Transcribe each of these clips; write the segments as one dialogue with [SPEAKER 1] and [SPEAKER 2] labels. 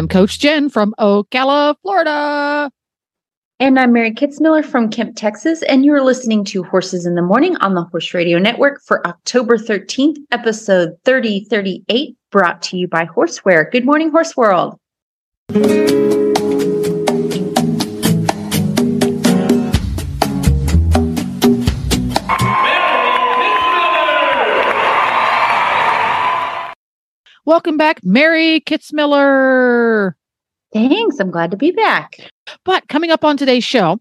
[SPEAKER 1] Am Coach Jenn from Ocala, Florida.
[SPEAKER 2] And I'm Mary Kitzmiller from Kemp, Texas, and you're listening to Horses in the Morning on the Horse Radio Network for October 13th, episode 3038, brought to you by Horseware. Good morning, Horse World.
[SPEAKER 1] Welcome back, Mary Kitzmiller.
[SPEAKER 2] Thanks. I'm glad to be back.
[SPEAKER 1] But coming up on today's show,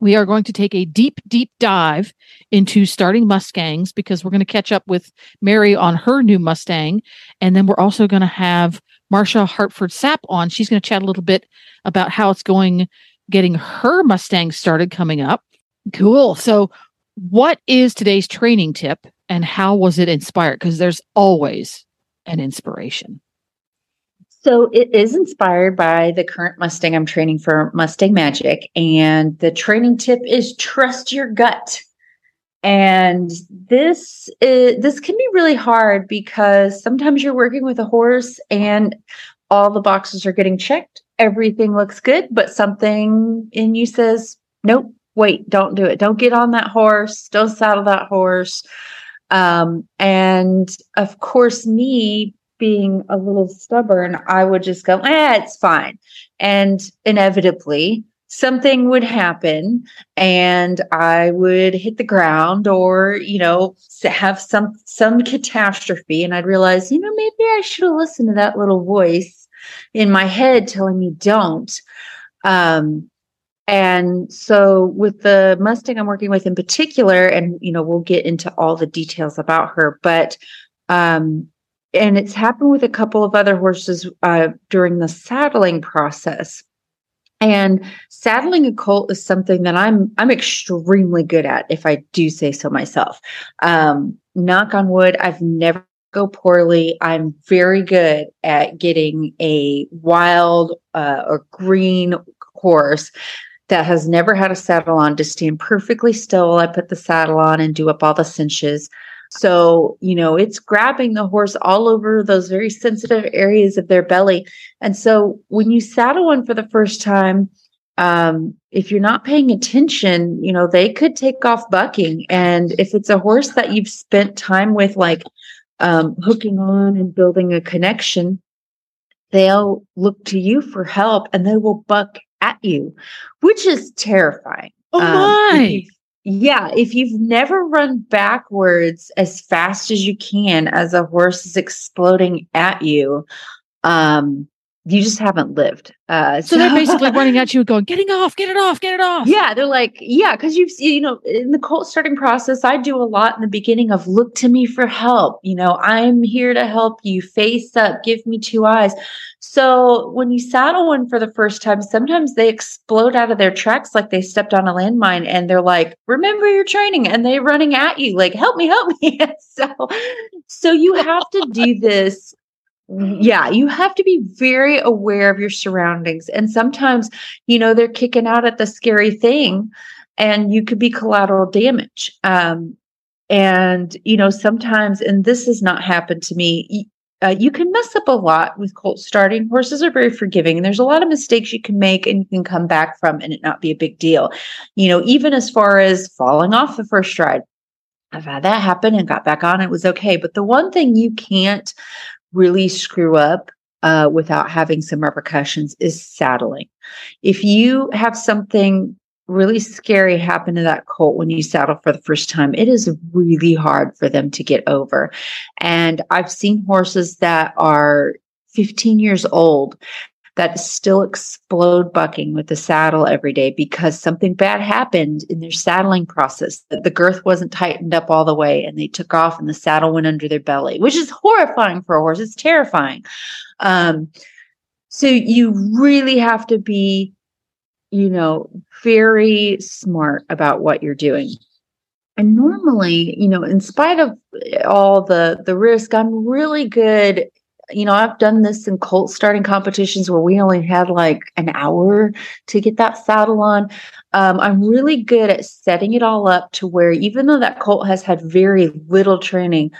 [SPEAKER 1] we are going to take a deep, deep dive into starting Mustangs because we're going to catch up with Mary on her new Mustang. And then we're also going to have Marsha Hartford Sapp on. She's going to chat a little bit about how it's going getting her Mustang started coming up. Cool. So, what is today's training tip and how was it inspired? Because there's always an inspiration.
[SPEAKER 2] So it is inspired by the current Mustang I'm training for Mustang Magic. And the training tip is trust your gut. And this is, this can be really hard because sometimes you're working with a horse and all the boxes are getting checked. Everything looks good, but something in you says, nope, wait, don't do it. Don't get on that horse. Don't saddle that horse. Um, and of course, me being a little stubborn, I would just go, eh, it's fine. And inevitably, something would happen and I would hit the ground or, you know, have some some catastrophe and I'd realize, you know, maybe I should have listened to that little voice in my head telling me don't. Um and so with the Mustang I'm working with in particular and you know, we'll get into all the details about her, but um and it's happened with a couple of other horses uh, during the saddling process. And saddling a colt is something that I'm I'm extremely good at, if I do say so myself. Um, knock on wood, I've never go poorly. I'm very good at getting a wild uh, or green horse that has never had a saddle on to stand perfectly still I put the saddle on and do up all the cinches. So, you know, it's grabbing the horse all over those very sensitive areas of their belly. And so when you saddle one for the first time, um, if you're not paying attention, you know, they could take off bucking. And if it's a horse that you've spent time with, like um, hooking on and building a connection, they'll look to you for help and they will buck at you, which is terrifying.
[SPEAKER 1] Oh my.
[SPEAKER 2] Um, yeah, if you've never run backwards as fast as you can as a horse is exploding at you, um, you just haven't lived. Uh,
[SPEAKER 1] so, so they're basically running at you going, getting off, get it off, get it off.
[SPEAKER 2] Yeah, they're like, yeah, because you've you know, in the colt starting process, I do a lot in the beginning of look to me for help. You know, I'm here to help you, face up, give me two eyes. So when you saddle one for the first time, sometimes they explode out of their tracks like they stepped on a landmine and they're like, remember your training, and they're running at you, like, help me, help me. so so you have to do this yeah, you have to be very aware of your surroundings. And sometimes, you know, they're kicking out at the scary thing and you could be collateral damage. Um, and, you know, sometimes, and this has not happened to me, uh, you can mess up a lot with colt starting. Horses are very forgiving, and there's a lot of mistakes you can make and you can come back from and it not be a big deal. You know, even as far as falling off the first stride. I've had that happen and got back on. It was okay. But the one thing you can't really screw up uh, without having some repercussions is saddling. If you have something really scary happen to that colt when you saddle for the first time, it is really hard for them to get over. And I've seen horses that are 15 years old that still explode bucking with the saddle every day because something bad happened in their saddling process. The girth wasn't tightened up all the way and they took off and the saddle went under their belly, which is horrifying for a horse. It's terrifying. Um, so you really have to be you know, very smart about what you're doing. And normally, you know, in spite of all the the risk, I'm really good. You know, I've done this in colt starting competitions where we only had like an hour to get that saddle on. Um, I'm really good at setting it all up to where, even though that colt has had very little training,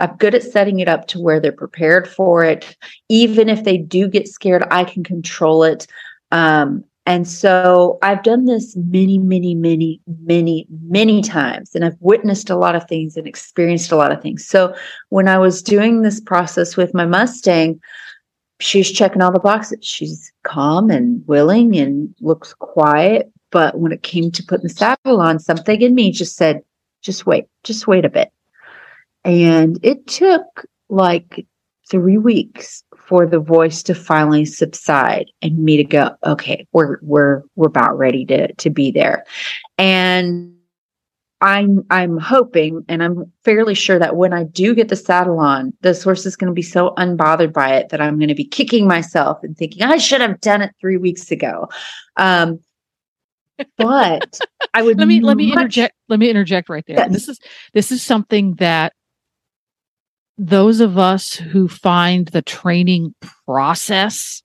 [SPEAKER 2] I'm good at setting it up to where they're prepared for it. Even if they do get scared, I can control it. Um, and so I've done this many, many, many, many, many times, and I've witnessed a lot of things and experienced a lot of things. So when I was doing this process with my Mustang, she's checking all the boxes. She's calm and willing and looks quiet. But when it came to putting the saddle on, something in me just said, just wait, just wait a bit. And it took like three weeks for the voice to finally subside and me to go, okay, we're we're we're about ready to to be there. And I'm I'm hoping and I'm fairly sure that when I do get the saddle on, this horse is going to be so unbothered by it that I'm going to be kicking myself and thinking I should have done it three weeks ago. Um, but I would
[SPEAKER 1] let me let me interject let me interject right there. Yes. This is this is something that those of us who find the training process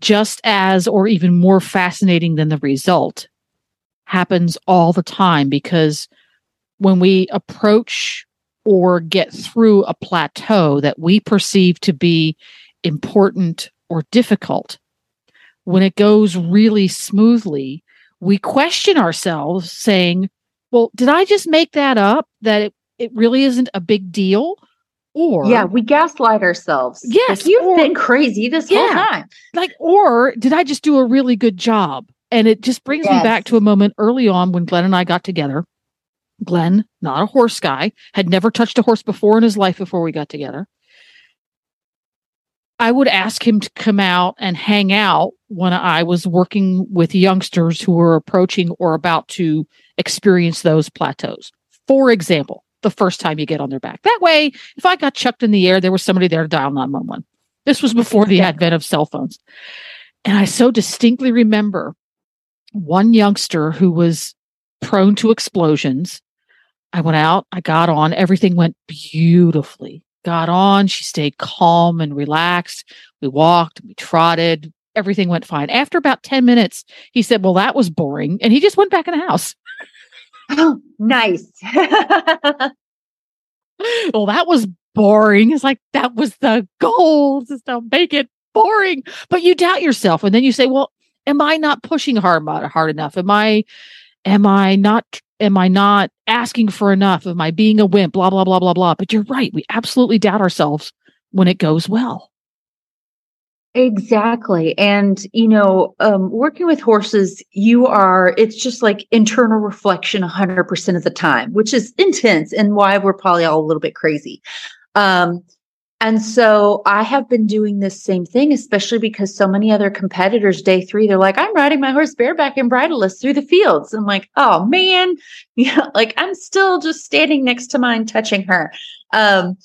[SPEAKER 1] just as or even more fascinating than the result happens all the time because when we approach or get through a plateau that we perceive to be important or difficult, when it goes really smoothly, we question ourselves saying, well, did I just make that up that it, it really isn't a big deal? Or
[SPEAKER 2] yeah, we gaslight ourselves.
[SPEAKER 1] Yes,
[SPEAKER 2] you've or, been crazy this yeah, whole time.
[SPEAKER 1] Like, or did I just do a really good job? And it just brings yes. me back to a moment early on when Glenn and I got together. Glenn, not a horse guy, had never touched a horse before in his life before we got together. I would ask him to come out and hang out when I was working with youngsters who were approaching or about to experience those plateaus. For example, the first time you get on their back. That way, if I got chucked in the air, there was somebody there to dial 911. This was before the advent of cell phones. And I so distinctly remember one youngster who was prone to explosions. I went out, I got on, everything went beautifully. Got on, she stayed calm and relaxed. We walked, we trotted, everything went fine. After about 10 minutes, he said, Well, that was boring. And he just went back in the house.
[SPEAKER 2] Oh, nice.
[SPEAKER 1] well, that was boring. It's like that was the goal, just to make it boring. But you doubt yourself, and then you say, "Well, am I not pushing hard uh, hard enough? Am I, am I not, am I not asking for enough? Am I being a wimp? Blah blah blah blah blah." But you're right. We absolutely doubt ourselves when it goes well.
[SPEAKER 2] Exactly. And, you know, um, working with horses, you are, it's just like internal reflection 100% of the time, which is intense and why we're probably all a little bit crazy. Um, and so I have been doing this same thing, especially because so many other competitors, day three, they're like, I'm riding my horse bareback and bridleless through the fields. I'm like, oh man, yeah, like I'm still just standing next to mine, touching her. Um,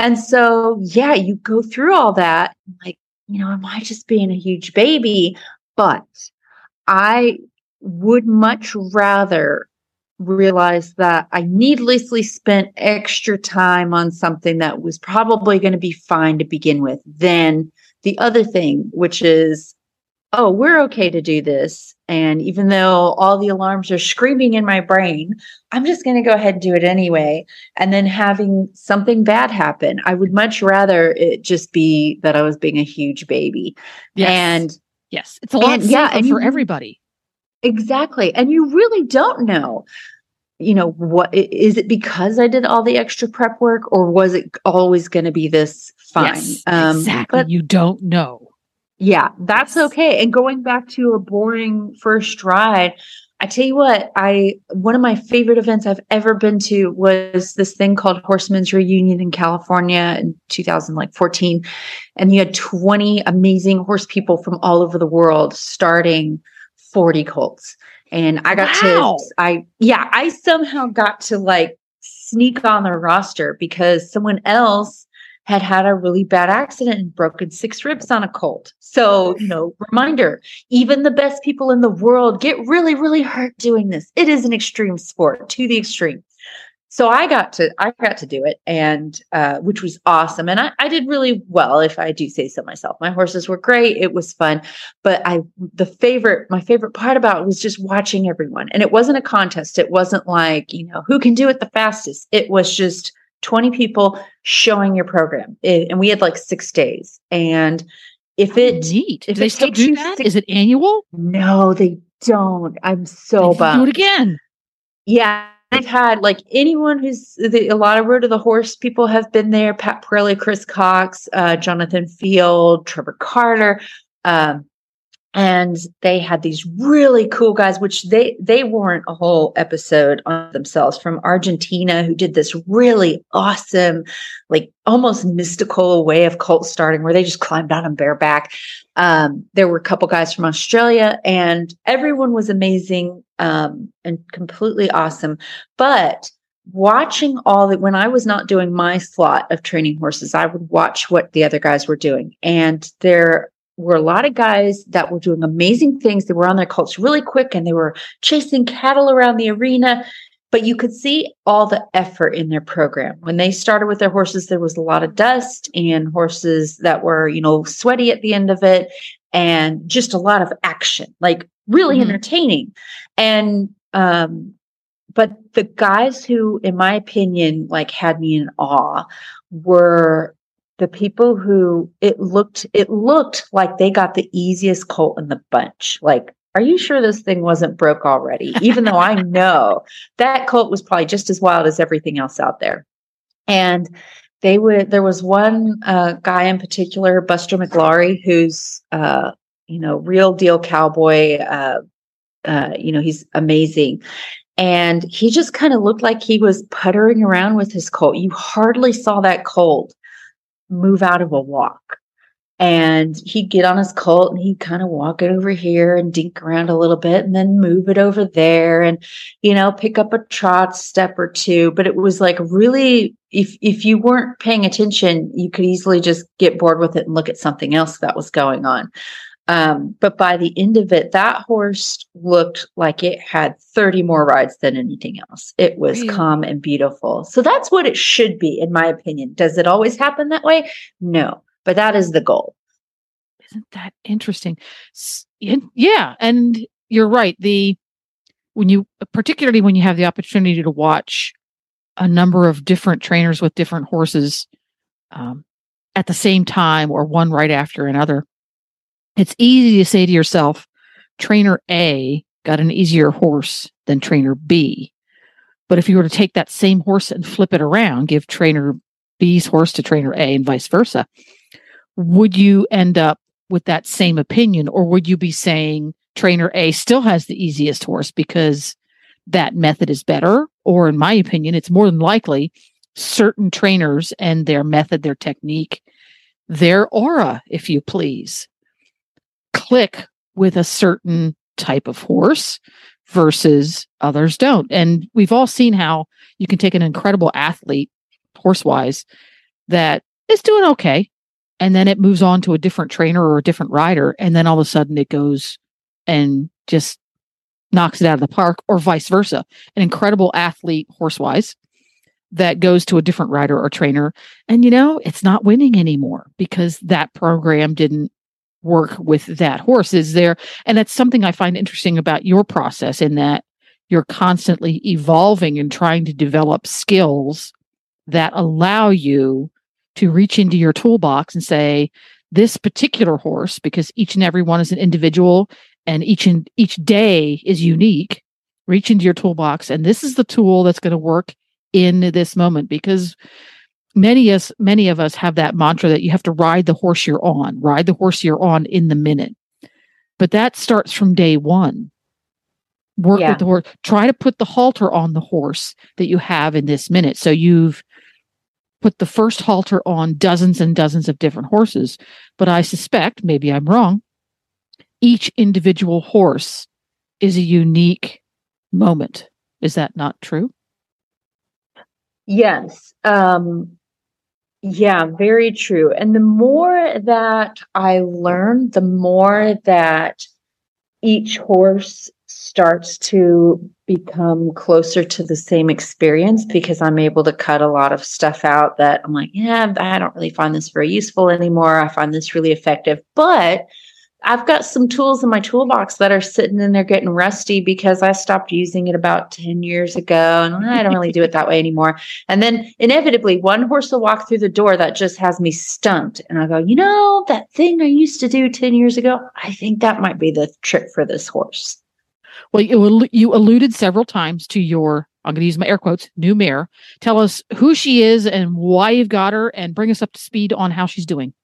[SPEAKER 2] and so, yeah, you go through all that, like, you know, am I just being a huge baby? But I would much rather realize that I needlessly spent extra time on something that was probably going to be fine to begin with than the other thing, which is, oh, we're okay to do this. And even though all the alarms are screaming in my brain, I'm just going to go ahead and do it anyway. And then having something bad happen, I would much rather it just be that I was being a huge baby.
[SPEAKER 1] Yes.
[SPEAKER 2] And
[SPEAKER 1] yes, it's a lot and, yeah, and for you, everybody.
[SPEAKER 2] Exactly. And you really don't know you know what is it because i did all the extra prep work or was it always going to be this fine
[SPEAKER 1] yes, um, exactly but you don't know
[SPEAKER 2] yeah, that's okay. And going back to a boring first ride, I tell you what, I one of my favorite events I've ever been to was this thing called Horsemen's Reunion in California in 2014, and you had 20 amazing horse people from all over the world starting 40 colts. And I got wow. to I yeah, I somehow got to like sneak on the roster because someone else had had a really bad accident and broken six ribs on a colt. So, you know, reminder even the best people in the world get really, really hurt doing this. It is an extreme sport to the extreme so I got to I got to do it, and uh, which was awesome. And I, I did really well, if I do say so myself. My horses were great; it was fun. But I the favorite my favorite part about it was just watching everyone. And it wasn't a contest. It wasn't like you know who can do it the fastest. It was just twenty people showing your program, it, and we had like six days. And if it
[SPEAKER 1] oh, neat,
[SPEAKER 2] if
[SPEAKER 1] do they still do that? Six, Is it annual?
[SPEAKER 2] No, they don't. I'm so bummed.
[SPEAKER 1] Do it again.
[SPEAKER 2] Yeah, I've had like anyone who's the, a lot of Road to the Horse people have been there. Pat Parelli, Chris Cox, uh, Jonathan Field, Trevor Carter. Um, and they had these really cool guys which they they warrant a whole episode on themselves from argentina who did this really awesome like almost mystical way of colt starting where they just climbed out on bareback um, there were a couple guys from australia and everyone was amazing um, and completely awesome but watching all that when I was not doing my slot of training horses, I would watch what the other guys were doing. And there were a lot of guys that were doing amazing things. They were on their colts really quick and they were chasing cattle around the arena. But you could see all the effort in their program. When they started with their horses, there was a lot of dust and horses that were, you know, sweaty at the end of it and just a lot of action, like really mm-hmm. entertaining. And, um, but the guys who, in my opinion, like had me in awe were the people who it looked it looked like they got the easiest colt in the bunch. Like are you sure this thing wasn't broke already? Even though i know that colt was probably just as wild as everything else out there. And they would there was one uh, guy in particular Buster McLaury who's uh, you know real deal cowboy uh, uh you know he's amazing. And he just kind of looked like he was puttering around with his colt. You hardly saw that colt move out of a walk. And he'd get on his colt and he'd kind of walk it over here and dink around a little bit and then move it over there and, you know, pick up a trot step or two. But it was like really, if, if you weren't paying attention, you could easily just get bored with it and look at something else that was going on. Um, but by the end of it, that horse looked like it had 30 more rides than anything else. It was really? calm and beautiful. So that's what it should be, in my opinion. Does it always happen that way? No, but that is the goal.
[SPEAKER 1] Isn't that interesting? Yeah. And you're right. The, when you, particularly when you have the opportunity to watch a number of different trainers with different horses um, at the same time or one right after another it's easy to say to yourself, trainer A got an easier horse than trainer B. But if you were to take that same horse and flip it around, give trainer B's horse to trainer A and vice versa, would you end up with that same opinion? Or would you be saying trainer A still has the easiest horse because that method is better? Or, in my opinion, it's more than likely certain trainers and their method, their technique, their aura, if you please, click with a certain type of horse versus others don't. And we've all seen how you can take an incredible athlete, horse wise, that is doing okay. And then it moves on to a different trainer or a different rider. And then all of a sudden it goes and just knocks it out of the park, or vice versa. An incredible athlete, horse wise, that goes to a different rider or trainer. And, you know, it's not winning anymore because that program didn't work with that horse is there? And that's something i find interesting about your process in that you're constantly evolving and trying to develop skills that allow you to reach into your toolbox and say this particular horse because each and every one is an individual and each and each day is unique reach into your toolbox and this is the tool that's going to work in this moment because many us many of us have that mantra that you have to ride the horse you're on ride the horse you're on in the minute. But that starts from day one. Work yeah. with the horse. Try to put the halter on the horse that you have in this minute. So you've put the first halter on dozens and dozens of different horses but i suspect maybe i'm wrong each individual horse is a unique moment. Is that not true?
[SPEAKER 2] Yes. Um Yeah, very true. And the more that I learn, the more that each horse starts to become closer to the same experience because I'm able to cut a lot of stuff out that I'm like, yeah, I don't really find this very useful anymore. I find this really effective. But I've got some tools in my toolbox that are sitting in there getting rusty because I stopped using it about 10 years ago and I don't really do it that way anymore. And then inevitably, one horse will walk through the door that just has me stumped. And I go, you know, that thing I used to do 10 years ago, I think that might be the trick for this horse.
[SPEAKER 1] Well, you, you alluded several times to your, I'm going to use my air quotes, new mare. Tell us who she is and why you've got her and bring us up to speed on how she's doing.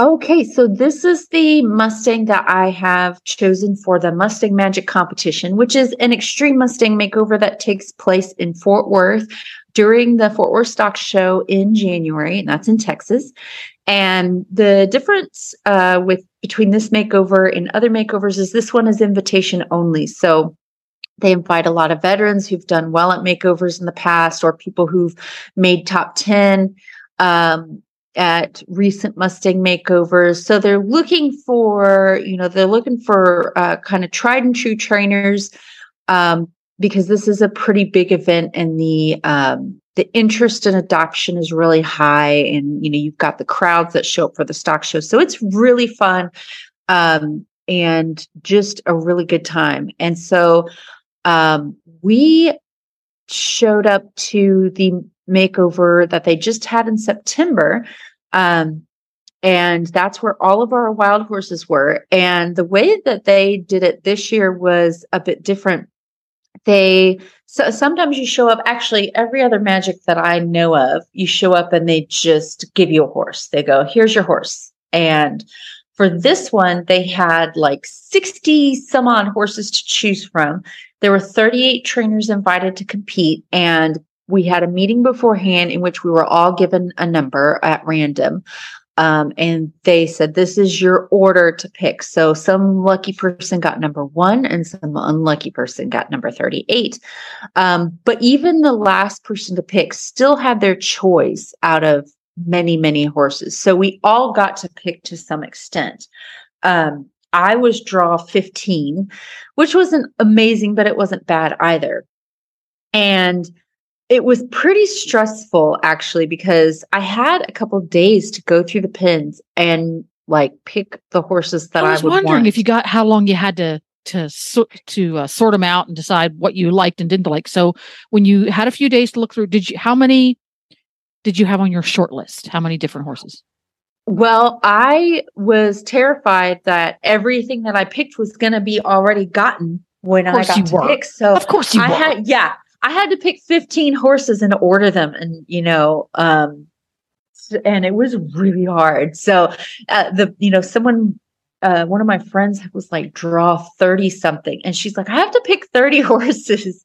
[SPEAKER 2] Okay, so this is the Mustang that I have chosen for the Mustang Magic competition, which is an extreme Mustang makeover that takes place in Fort Worth during the Fort Worth Stock Show in January, and that's in Texas. And the difference uh, with between this makeover and other makeovers is this one is invitation only. So they invite a lot of veterans who've done well at makeovers in the past or people who've made top 10. Um, at recent Mustang makeovers. So they're looking for, you know, they're looking for uh, kind of tried and true trainers um, because this is a pretty big event and the um, the interest in adoption is really high. And you know, you've got the crowds that show up for the stock show, so it's really fun um, and just a really good time. And so um, we showed up to the makeover that they just had in September. Um, and that's where all of our wild horses were. And the way that they did it this year was a bit different. They so sometimes you show up actually every other magic that I know of, you show up and they just give you a horse. They go, here's your horse. And for this one, they had like 60 some odd horses to choose from. There were 38 trainers invited to compete, and we had a meeting beforehand in which we were all given a number at random. Um, and they said, This is your order to pick. So some lucky person got number one and some unlucky person got number 38. Um, but even the last person to pick still had their choice out of many, many horses. So we all got to pick to some extent. Um, I was draw 15, which wasn't amazing, but it wasn't bad either. And it was pretty stressful actually because I had a couple days to go through the pins and like pick the horses that I, was I
[SPEAKER 1] wondering
[SPEAKER 2] want.
[SPEAKER 1] if you got how long you had to to sort to uh, sort them out and decide what you liked and didn't like. So when you had a few days to look through, did you how many did you have on your short list? How many different horses?
[SPEAKER 2] Well, I was terrified that everything that I picked was going to be already gotten when I got to were. pick. So
[SPEAKER 1] of course you
[SPEAKER 2] I
[SPEAKER 1] were.
[SPEAKER 2] had yeah, I had to pick 15 horses and order them and you know um and it was really hard. So uh, the you know someone uh, one of my friends was like draw 30 something and she's like I have to pick 30 horses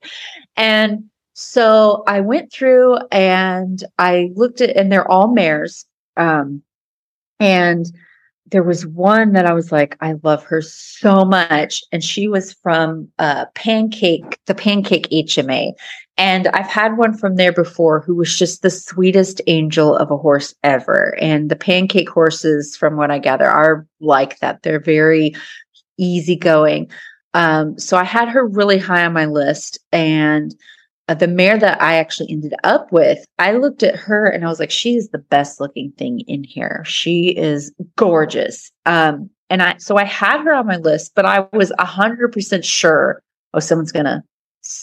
[SPEAKER 2] and so I went through and I looked at and they're all mares um and there was one that I was like, I love her so much. And she was from uh, Pancake, the Pancake HMA. And I've had one from there before who was just the sweetest angel of a horse ever. And the Pancake horses, from what I gather, are like that. They're very easygoing. Um, so I had her really high on my list. And uh, the mare that I actually ended up with, I looked at her and I was like, she is the best looking thing in here. She is gorgeous. Um, and I, so I had her on my list, but I was a hundred percent sure, oh, someone's gonna,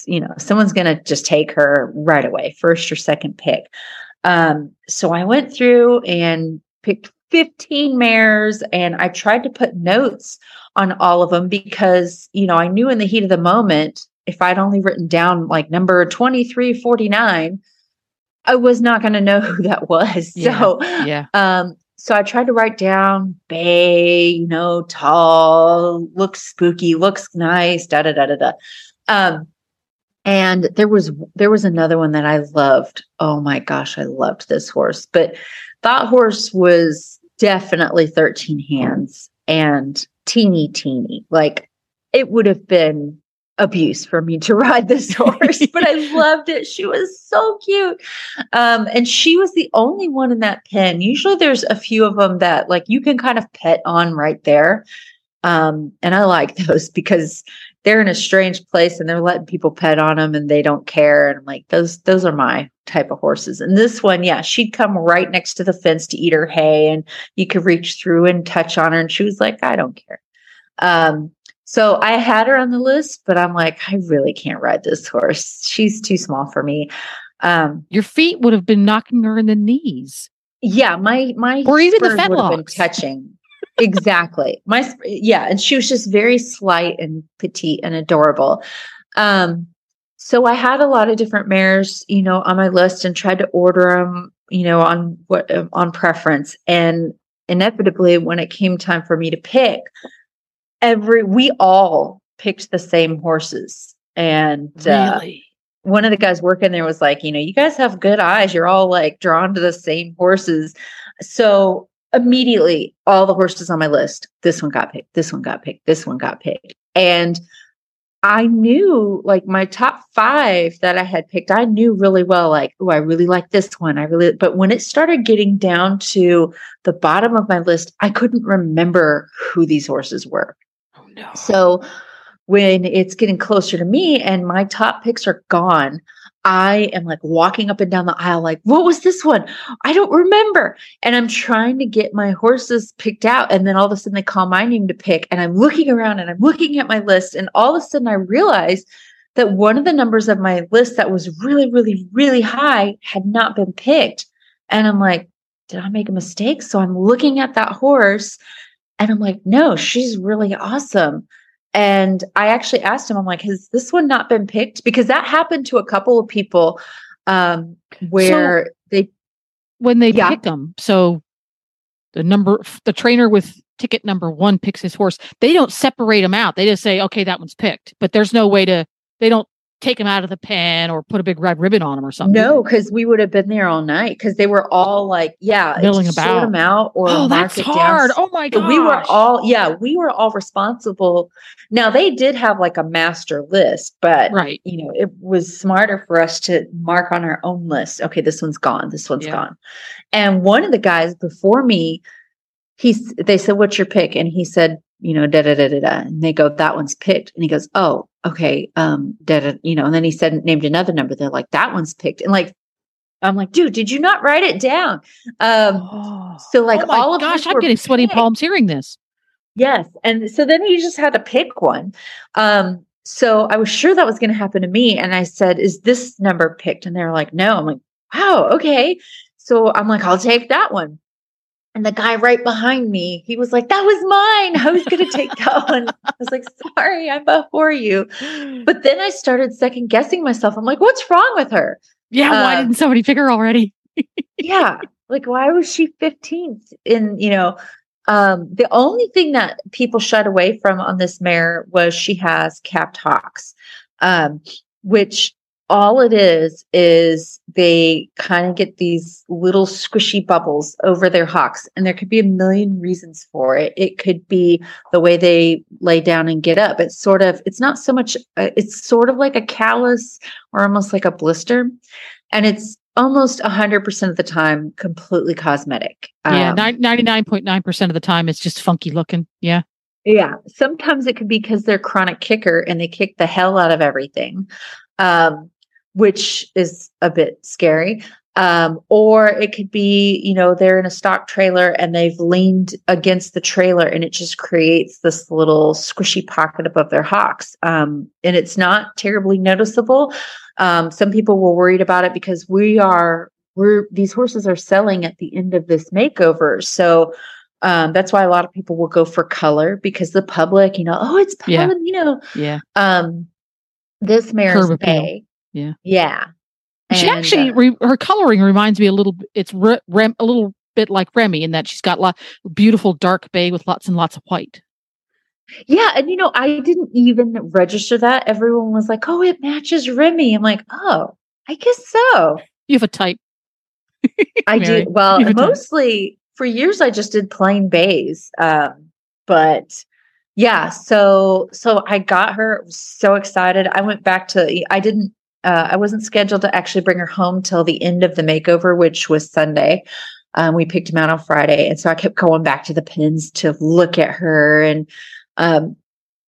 [SPEAKER 2] you know, someone's gonna just take her right away, first or second pick. Um, so I went through and picked 15 mares and I tried to put notes on all of them because, you know, I knew in the heat of the moment, if I'd only written down like number 2349, I was not going to know who that was.
[SPEAKER 1] Yeah,
[SPEAKER 2] so,
[SPEAKER 1] yeah.
[SPEAKER 2] Um, so I tried to write down bay, you know, tall, looks spooky, looks nice, da da da da da. Um, and there was there was another one that I loved. Oh my gosh, I loved this horse. But that horse was definitely 13 hands and teeny teeny. Like it would have been abuse for me to ride this horse, but I loved it. She was so cute. Um, and she was the only one in that pen. Usually there's a few of them that like you can kind of pet on right there. Um, and I like those because they're in a strange place and they're letting people pet on them and they don't care. And I'm like, those, those are my type of horses. And this one, yeah, she'd come right next to the fence to eat her hay and you could reach through and touch on her. And she was like, I don't care. Um, so I had her on the list, but I'm like, I really can't ride this horse. She's too small for me. Um,
[SPEAKER 1] Your feet would have been knocking her in the knees.
[SPEAKER 2] Yeah, my my
[SPEAKER 1] or even the
[SPEAKER 2] would have been touching. exactly. My yeah, and she was just very slight and petite and adorable. Um, so I had a lot of different mares, you know, on my list and tried to order them, you know, on what on preference. And inevitably, when it came time for me to pick, every we all picked the same horses, and uh, one of the guys working there was like, you know, you guys have good eyes. You're all like drawn to the same horses. So immediately, all the horses on my list, this one got picked, this one got picked, this one got picked. And I knew like my top five that I had picked, I knew really well, like, oh, I really like this one. I really, but when it started getting down to the bottom of my list, I couldn't remember who these horses were. So when it's getting closer to me and my top picks are gone, I am like walking up and down the aisle, like, what was this one? I don't remember. And I'm trying to get my horses picked out. And then all of a sudden they call my name to pick. And I'm looking around and I'm looking at my list. And all of a sudden I realize that one of the numbers of my list that was really, really, really high had not been picked. And I'm like, did I make a mistake? So I'm looking at that horse and I'm like, no, she's really awesome. And I actually asked him, I'm like, has this one not been picked? Because that happened to a couple of people um, where they,
[SPEAKER 1] When they
[SPEAKER 2] Yeah.
[SPEAKER 1] pick them, so the number, the trainer with ticket number one picks his horse. They don't separate them out. They just say, okay, that one's picked. But there's no way to. They don't take them out of the pen or put a big red ribbon on them or something.
[SPEAKER 2] no, because we would have been there all night because they were all like, yeah,
[SPEAKER 1] Milling about.
[SPEAKER 2] them out or
[SPEAKER 1] Oh,
[SPEAKER 2] mark
[SPEAKER 1] that's
[SPEAKER 2] it down.
[SPEAKER 1] hard. Oh my god.
[SPEAKER 2] we were all, yeah, we were all responsible. Now they did have like a master list, but
[SPEAKER 1] right.
[SPEAKER 2] you know, it was smarter for us to mark on our own list. Okay, this one's gone. This one's
[SPEAKER 1] Yeah.
[SPEAKER 2] gone. And one of the guys before me, he's they said, "What's your pick?" And he said, "You know, da da da da da." And they go, "That one's picked." And he goes, "Oh, okay, um, da." You know, and then he said, named another number. They're like, "That one's picked." And like, I'm like, "Dude, did you not write it down?" Um,
[SPEAKER 1] Oh,
[SPEAKER 2] so like
[SPEAKER 1] oh my
[SPEAKER 2] all of
[SPEAKER 1] gosh, I'm getting sweaty
[SPEAKER 2] picked.
[SPEAKER 1] palms hearing this.
[SPEAKER 2] Yes. And so then he just had to pick one. Um, so I was sure that was going to happen to me. And I said, Is this number picked? And they're like, No. I'm like, Wow, okay. So I'm like, I'll take that one. And the guy right behind me, he was like, That was mine. I was going to take that one. I was like, Sorry, I'm before you. But then I started second guessing myself. I'm like, What's wrong with her?
[SPEAKER 1] Yeah, why
[SPEAKER 2] uh,
[SPEAKER 1] didn't somebody pick her already?
[SPEAKER 2] yeah like why was she 15th in you know um the only thing that people shied away from on this mare was she has capped hocks um which all it is is they kind of get these little squishy bubbles over their hocks and there could be a million reasons for it it could be the way they lay down and get up it's sort of it's not so much uh, it's sort of like a callus or almost like a blister and it's almost 100% of the time completely cosmetic
[SPEAKER 1] yeah,
[SPEAKER 2] Um,
[SPEAKER 1] ninety nine point nine percent of the time it's just funky looking. Yeah.
[SPEAKER 2] yeah sometimes it could be because they're chronic kicker and they kick the hell out of everything um, which is a bit scary um, or it could be you know they're in a stock trailer and they've leaned against the trailer and it just creates this little squishy pocket above their hocks um, and it's not terribly noticeable um, some people were worried about it because we are we're these horses are selling at the end of this makeover so um, that's why a lot of people will go for color because the public you know oh it's
[SPEAKER 1] Yeah.
[SPEAKER 2] You know
[SPEAKER 1] Yeah.
[SPEAKER 2] um this mare's
[SPEAKER 1] Curb appeal.
[SPEAKER 2] bay
[SPEAKER 1] Yeah.
[SPEAKER 2] yeah
[SPEAKER 1] she
[SPEAKER 2] And,
[SPEAKER 1] actually
[SPEAKER 2] uh,
[SPEAKER 1] re- her coloring reminds me a little it's re- rem, a little bit like Remy in that she's got lot beautiful dark bay with lots and lots of white.
[SPEAKER 2] Yeah, and you know, I didn't even register that. Everyone was like, "Oh, it matches Remy." I'm like, "Oh, I guess so."
[SPEAKER 1] You have a type.
[SPEAKER 2] I
[SPEAKER 1] Mary,
[SPEAKER 2] do. Well, mostly for years I just did plain bays, um, but Yeah, so so I got her so excited. I went back to I didn't uh, I wasn't scheduled to actually bring her home till the end of the makeover, which was Sunday. Um, we picked him out on Friday, and so I kept going back to the pins to look at her. And um,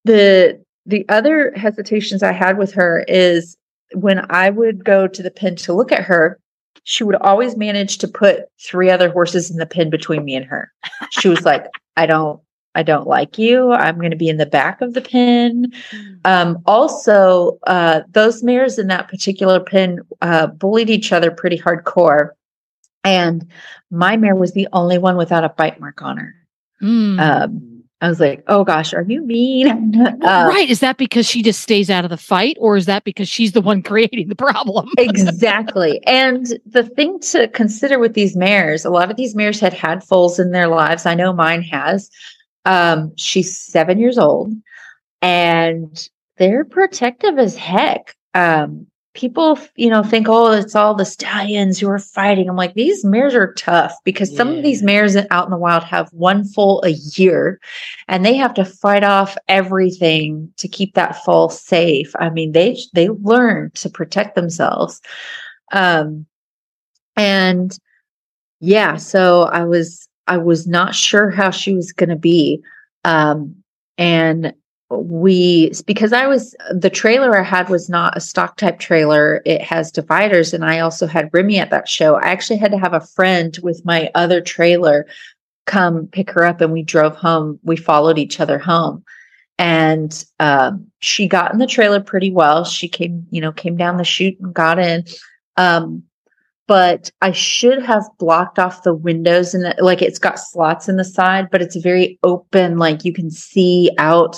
[SPEAKER 2] the the other hesitations I had with her is when I would go to the pen to look at her, she would always manage to put three other horses in the pen between me and her. She was like, I don't, I don't like you. I'm going to be in the back of the pen. Mm. Um, also, uh, those mares in that particular pen uh, bullied each other pretty hardcore. And my mare was the only one without a bite mark on her. Mm. Um, I was like, oh gosh, are you mean?
[SPEAKER 1] Uh, right. Is that because she just stays out of the fight or is that because she's the one creating the problem?
[SPEAKER 2] exactly. And the thing to consider with these mares, a lot of these mares had had foals in their lives. I know mine has. Um, she's seven years old and they're protective as heck. Um, people, you know, think, oh, it's all the stallions who are fighting. I'm like, these mares are tough because yeah. some of these mares out in the wild have one foal a year and they have to fight off everything to keep that foal safe. I mean, they they learn to protect themselves. Um and yeah, so I was I was not sure how she was going to be. Um and we because I was the trailer I had was not a stock type trailer. It has dividers, and I also had Remy at that show. I actually had to have a friend with my other trailer come pick her up, and we drove home. We followed each other home, and um, she got in the trailer pretty well. She came, you know, came down the chute and got in. Um, but I should have blocked off the windows and like it's got slots in the side, but it's very open, like you can see out.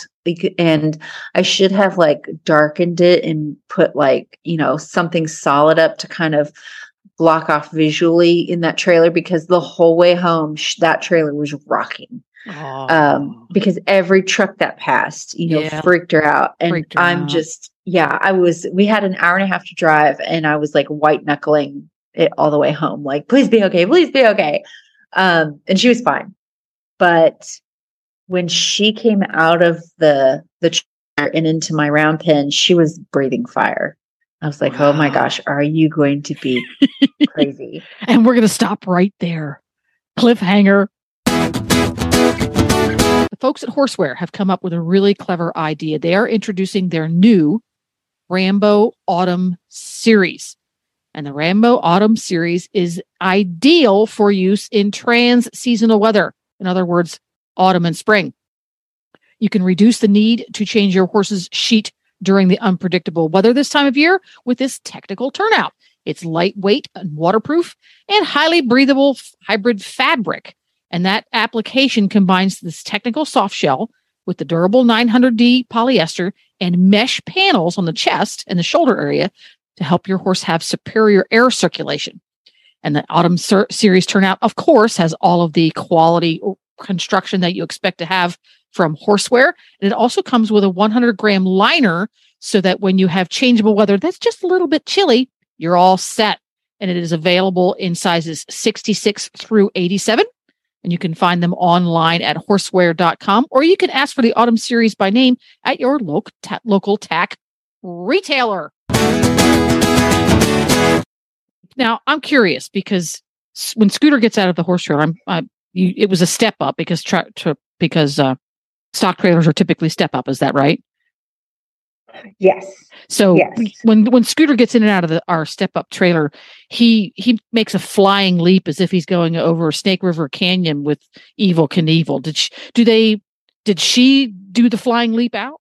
[SPEAKER 2] And I should have like darkened it and put like, you know, something solid up to kind of block off visually in that trailer because the whole way home, sh- that trailer was rocking. Um, because every truck that passed, you know, yeah. freaked her out. And her I'm out. just, yeah, I was, we had an hour and a half to drive and I was like white knuckling it all the way home. Like, please be okay, please be okay. Um, and she was fine. But when she came out of the the chair and into my round pen, she was breathing fire. I was like, wow. oh my gosh, are you going to be crazy?
[SPEAKER 1] and we're going to stop right there. Cliffhanger. The folks at Horseware have come up with a really clever idea. They are introducing their new Rambo Autumn series. And the Rambo Autumn Series is ideal for use in trans seasonal weather. In other words, autumn and spring. You can reduce the need to change your horse's sheet during the unpredictable weather this time of year with this technical turnout. It's lightweight and waterproof and highly breathable hybrid fabric. And that application combines this technical soft shell with the durable 900D polyester and mesh panels on the chest and the shoulder area to help your horse have superior air circulation. And the autumn ser- series turnout, of course, has all of the quality construction that you expect to have from horseware. And it also comes with a 100 gram liner so that when you have changeable weather that's just a little bit chilly, you're all set. And it is available in sizes 66 through 87. And you can find them online at horseware.com or you can ask for the autumn series by name at your local, ta- local tack retailer. Now, I'm curious because when Scooter gets out of the horse trailer, I'm, I, you, it was a step up because tra- tra- because uh, stock trailers are typically step up. Is that right?
[SPEAKER 2] Yes.
[SPEAKER 1] So yes. when when Scooter gets in and out of the our step up trailer, he he makes a flying leap as if he's going over Snake River Canyon with Evel Knievel. Did she, do they did she do the flying leap out?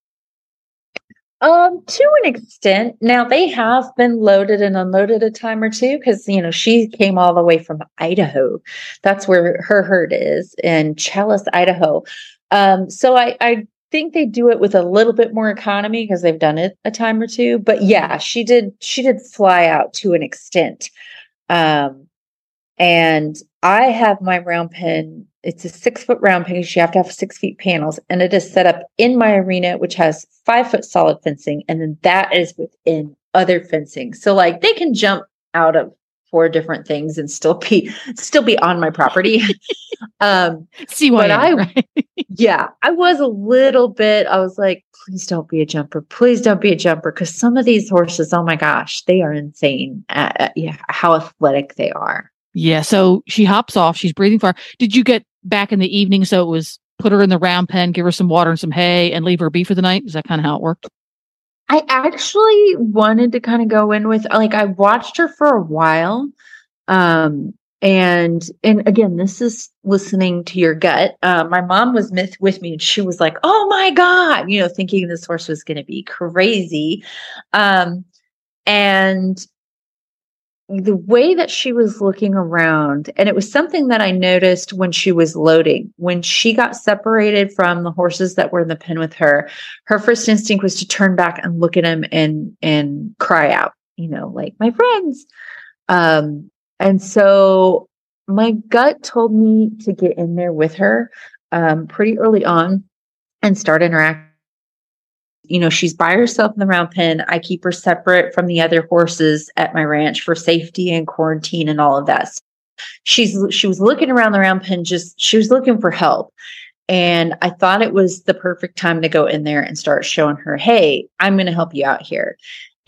[SPEAKER 2] Um, to an extent. Now they have been loaded and unloaded a time or two because you know she came all the way from Idaho. That's where her herd is in Challis, Idaho. Um, so I, I think they do it with a little bit more economy because they've done it a time or two. But yeah, she did she did fly out to an extent. Um, and I have my round pen it's a six foot round because you have to have six feet panels and it is set up in my arena which has five foot solid fencing and then that is within other fencing so like they can jump out of four different things and still be still be on my property um
[SPEAKER 1] see what i right?
[SPEAKER 2] yeah, I was a little bit, I was like, please don't be a jumper. Please don't be a jumper. Cause some of these horses, oh my gosh, they are insane at, yeah, how athletic they are.
[SPEAKER 1] Yeah. So she hops off. She's breathing fire. Did you get back in the evening? So it was put her in the round pen, give her some water and some hay, and leave her be for the night. Is that kind of how it worked?
[SPEAKER 2] I actually wanted to kind of go in with like I watched her for a while. Um and and again this is listening to your gut uh, my mom was with, with me and she was like oh my god you know thinking this horse was going to be crazy um and the way that she was looking around, and it was something that I noticed when she was loading, when she got separated from the horses that were in the pen with her, her first instinct was to turn back and look at him and and cry out, you know, like my friends. Um, and so my gut told me to get in there with her um, pretty early on and start interacting you know, she's by herself in the round pen. I keep her separate from the other horses at my ranch for safety and quarantine and all of that. She's she was looking around the round pen, just she was looking for help. And I thought it was the perfect time to go in there and start showing her, hey, I'm going to help you out here.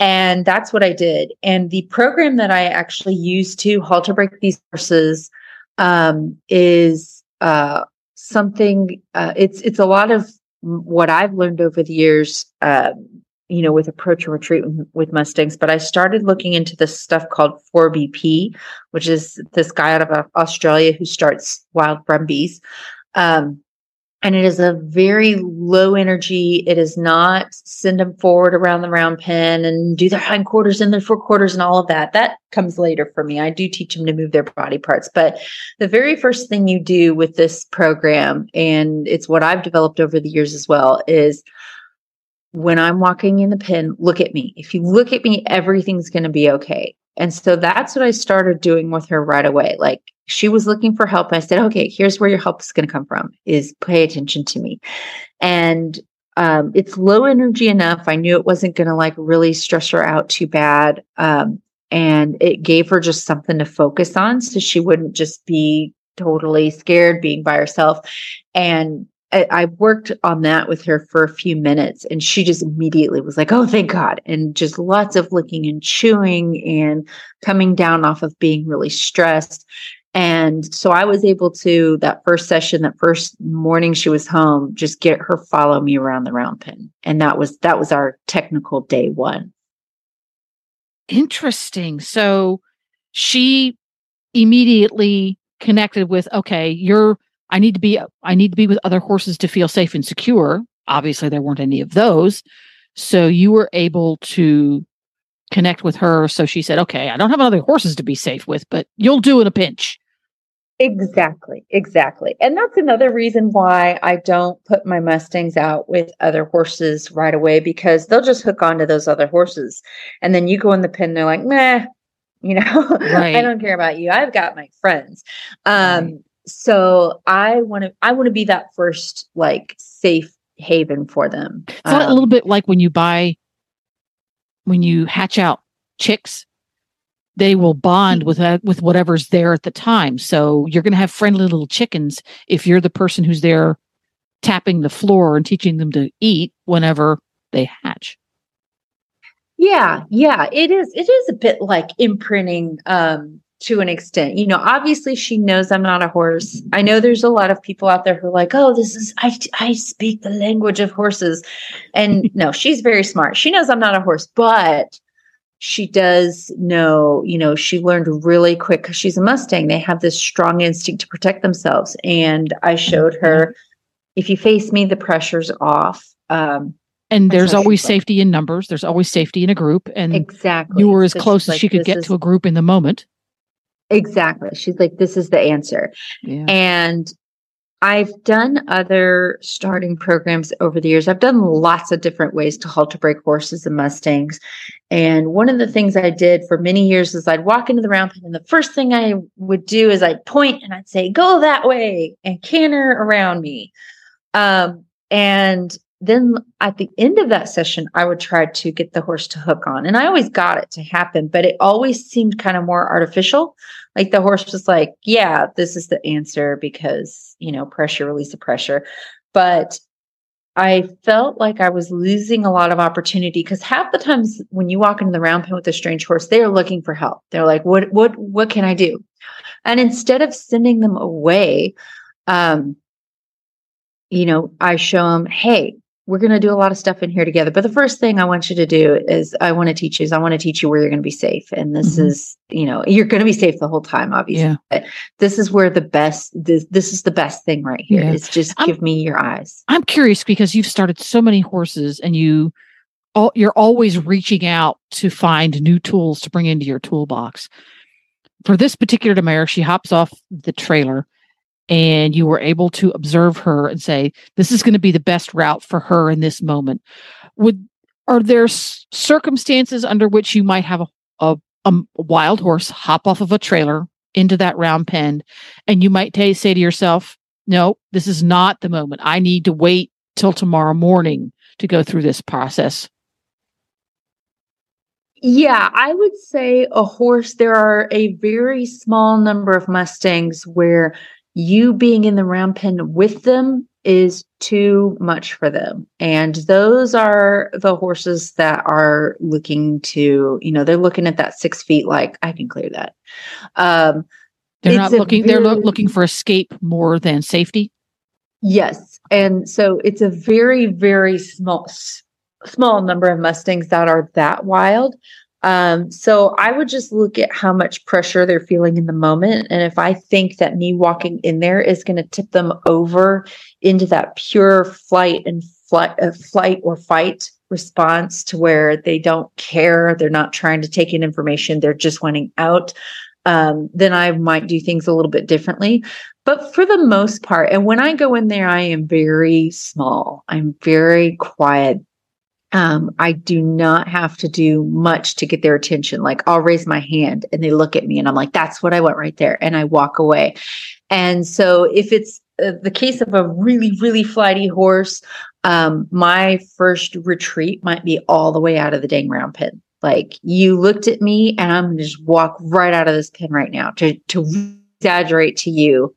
[SPEAKER 2] And that's what I did. And the program that I actually use to halter break these horses um, is uh, something. Uh, it's it's a lot of what I've learned over the years, um, you know, with approach and retreat with Mustangs, but I started looking into this stuff called 4BP, which is this guy out of Australia who starts wild brumbies. Um, and it is a very low energy. It is not send them forward around the round pen and do their hindquarters and their forequarters and all of that. That comes later for me. I do teach them to move their body parts. But the very first thing you do with this program, and it's what I've developed over the years as well, is when I'm walking in the pen, look at me. If you look at me, everything's going to be okay. And so that's what I started doing with her right away. Like she was looking for help. I said, okay, here's where your help is going to come from is pay attention to me. And um, it's low energy enough. I knew it wasn't going to like really stress her out too bad. Um, and it gave her just something to focus on so she wouldn't just be totally scared being by herself. And I, I worked on that with her for a few minutes and she just immediately was like, Oh, thank God. And just lots of licking and chewing and coming down off of being really stressed. And so I was able to, that first session, that first morning she was home, just get her follow me around the round pen. And that was, that was our technical day one.
[SPEAKER 1] Interesting. So she immediately connected with, okay, you're, I need to be, I need to be with other horses to feel safe and secure. Obviously there weren't any of those. So you were able to connect with her. So she said, okay, I don't have other horses to be safe with, but you'll do in a pinch.
[SPEAKER 2] Exactly, exactly. And that's another reason why I don't put my Mustangs out with other horses right away because they'll just hook onto those other horses. And then you go in the pen, they're like, meh, you know, right. I don't care about you. I've got my friends. Um, right. so I want to I want to be that first like safe haven for them.
[SPEAKER 1] It's um, a little bit like when you buy when you hatch out chicks they will bond with uh, with whatever's there at the time. So you're going to have friendly little chickens if you're the person who's there tapping the floor and teaching them to eat whenever they hatch.
[SPEAKER 2] Yeah, yeah, it is. It is a bit like imprinting um, to an extent. You know, obviously she knows I'm not a horse. I know there's a lot of people out there who are like, "Oh, this is I I speak the language of horses," and no, she's very smart. She knows I'm not a horse, but she does know, you know, she learned really quick because she's a Mustang. They have this strong instinct to protect themselves. And I showed her if you face me, the pressure's off. Um,
[SPEAKER 1] and there's always safety in numbers. There's always safety in a group. And
[SPEAKER 2] exactly.
[SPEAKER 1] You were as so close as like, she could get is, to a group in the moment.
[SPEAKER 2] Exactly. She's like, this is the answer. Yeah. And I've done other starting programs over the years. I've done lots of different ways to halter break horses and Mustangs. And one of the things I did for many years is I'd walk into the round pen and the first thing I would do is I'd point and I'd say, go that way and canter around me. Um, and then at the end of that session, I would try to get the horse to hook on. And I always got it to happen, but it always seemed kind of more artificial. Like the horse was like, yeah, this is the answer because, you know, pressure, release of pressure. but I felt like I was losing a lot of opportunity because half the times when you walk into the round pen with a strange horse, they are looking for help. They're like, "What? What? What can I do?" And instead of sending them away, um, you know, I show them, "Hey, we're going to do a lot of stuff in here together. But the first thing I want you to do is I want to teach you is I want to teach you where you're going to be safe. And this mm-hmm. is, you know, you're going to be safe the whole time, obviously. Yeah. But this is where the best, this, this is the best thing right here. Yeah. It's just I'm, give me your eyes.
[SPEAKER 1] I'm curious because you've started so many horses and you, all, you're always reaching out to find new tools to bring into your toolbox. For this particular mare, she hops off the trailer and you were able to observe her and say this is going to be the best route for her in this moment would are there circumstances under which you might have a, a, a wild horse hop off of a trailer into that round pen and you might t- say to yourself no this is not the moment i need to wait till tomorrow morning to go through this process
[SPEAKER 2] yeah, I would say a horse. There are a very small number of Mustangs where you being in the round pen with them is too much for them. And those are the horses that are looking to, you know, they're looking at that six feet like I can clear that. Um,
[SPEAKER 1] they're not looking, very, they're lo- looking for escape more than safety.
[SPEAKER 2] Yes. And so it's a very, very small, small number of Mustangs that are that wild. Um, so I would just look at how much pressure they're feeling in the moment. And if I think that me walking in there is going to tip them over into that pure flight and flight, uh, flight or fight response to where they don't care, they're not trying to take in information, they're just wanting out, um, then I might do things a little bit differently. But for the most part, and when I go in there, I am very small. I'm very quiet um, I do not have to do much to get their attention. Like I'll raise my hand and they look at me and I'm like, that's what I want right there. And I walk away. And so if it's uh, the case of a really, really flighty horse, um, my first retreat might be all the way out of the dang round pen. Like you looked at me and I'm just walk right out of this pen right now to, to exaggerate to you.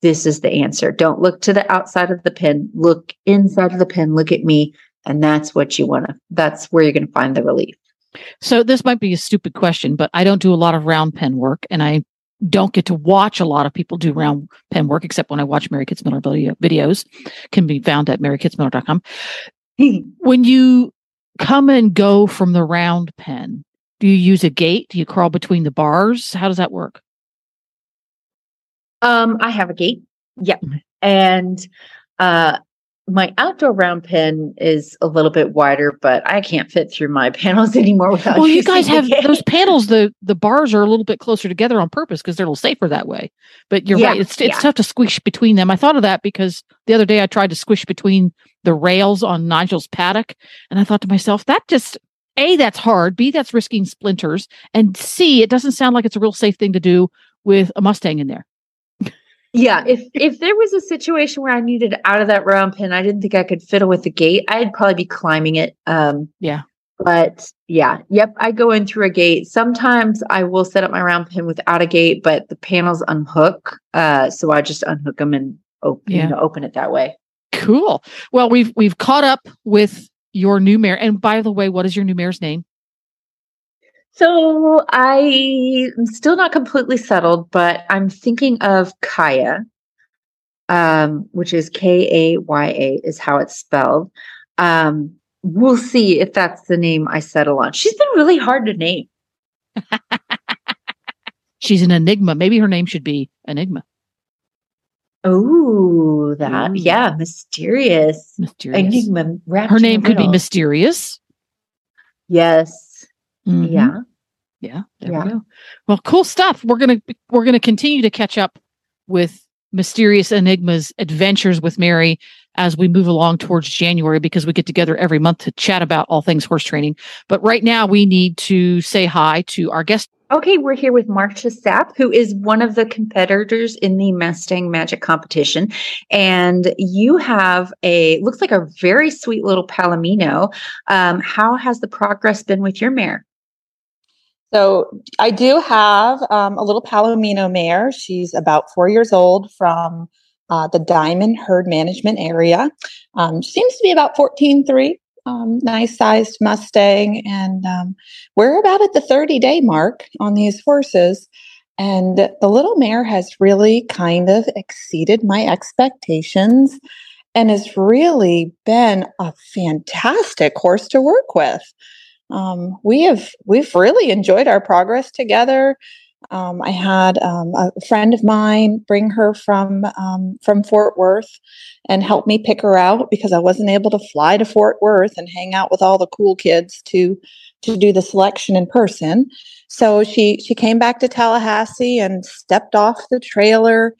[SPEAKER 2] This is the answer. Don't look to the outside of the pen. Look inside of the pen. Look at me and that's what you want to, that's where you're going to find the relief.
[SPEAKER 1] So this might be a stupid question, but I don't do a lot of round pen work and I don't get to watch a lot of people do round pen work except when I watch Mary Kitzmiller video, videos can be found at marykitzmiller.com. when you come and go from the round pen, do you use a gate? Do you crawl between the bars? How does that work?
[SPEAKER 2] Um, I have a gate. Yep. Mm-hmm. And uh my outdoor round pen is a little bit wider, but I can't fit through my panels anymore without.
[SPEAKER 1] Well, you guys have those panels. The the bars are a little bit closer together on purpose because they're a little safer that way. But you're yeah, right; it's it's yeah. tough to squish between them. I thought of that because the other day I tried to squish between the rails on Nigel's paddock, and I thought to myself, that just a that's hard. B that's risking splinters, and C it doesn't sound like it's a real safe thing to do with a Mustang in there.
[SPEAKER 2] Yeah, if if there was a situation where I needed out of that round pen, I didn't think I could fiddle with the gate. I'd probably be climbing it. Um,
[SPEAKER 1] yeah,
[SPEAKER 2] but yeah, yep, I go in through a gate. Sometimes I will set up my round pen without a gate, but the panels unhook, uh, so I just unhook them and open, yeah. you know, open it that way.
[SPEAKER 1] Cool. Well, we've we've caught up with your new mare. and by the way, what is your new mare's name?
[SPEAKER 2] So I am still not completely settled, but I'm thinking of Kaya, um, which is K A Y A, is how it's spelled. Um, we'll see if that's the name I settle on. She's been really hard to name.
[SPEAKER 1] She's an enigma. Maybe her name should be Enigma.
[SPEAKER 2] Oh, that Ooh. yeah, mysterious.
[SPEAKER 1] Mysterious. Enigma. Her name could be mysterious.
[SPEAKER 2] Yes. Mm-hmm. Yeah.
[SPEAKER 1] Yeah. There yeah. we go. Well, cool stuff. We're gonna we're gonna continue to catch up with mysterious enigmas adventures with Mary as we move along towards January because we get together every month to chat about all things horse training. But right now we need to say hi to our guest.
[SPEAKER 2] Okay, we're here with Marsha Sapp, who is one of the competitors in the Mustang Magic competition. And you have a looks like a very sweet little Palomino. Um, how has the progress been with your mare?
[SPEAKER 3] So I do have um, a little Palomino mare. She's about four years old from uh, the Diamond Herd Management Area. Um, seems to be about 14.3, um, nice sized Mustang. And um, we're about at the 30 day mark on these horses. And the little mare has really kind of exceeded my expectations and has really been a fantastic horse to work with. Um, we have we've really enjoyed our progress together. Um, I had um, a friend of mine bring her from um, from Fort Worth and help me pick her out because I wasn't able to fly to Fort Worth and hang out with all the cool kids to to do the selection in person. So she she came back to Tallahassee and stepped off the trailer.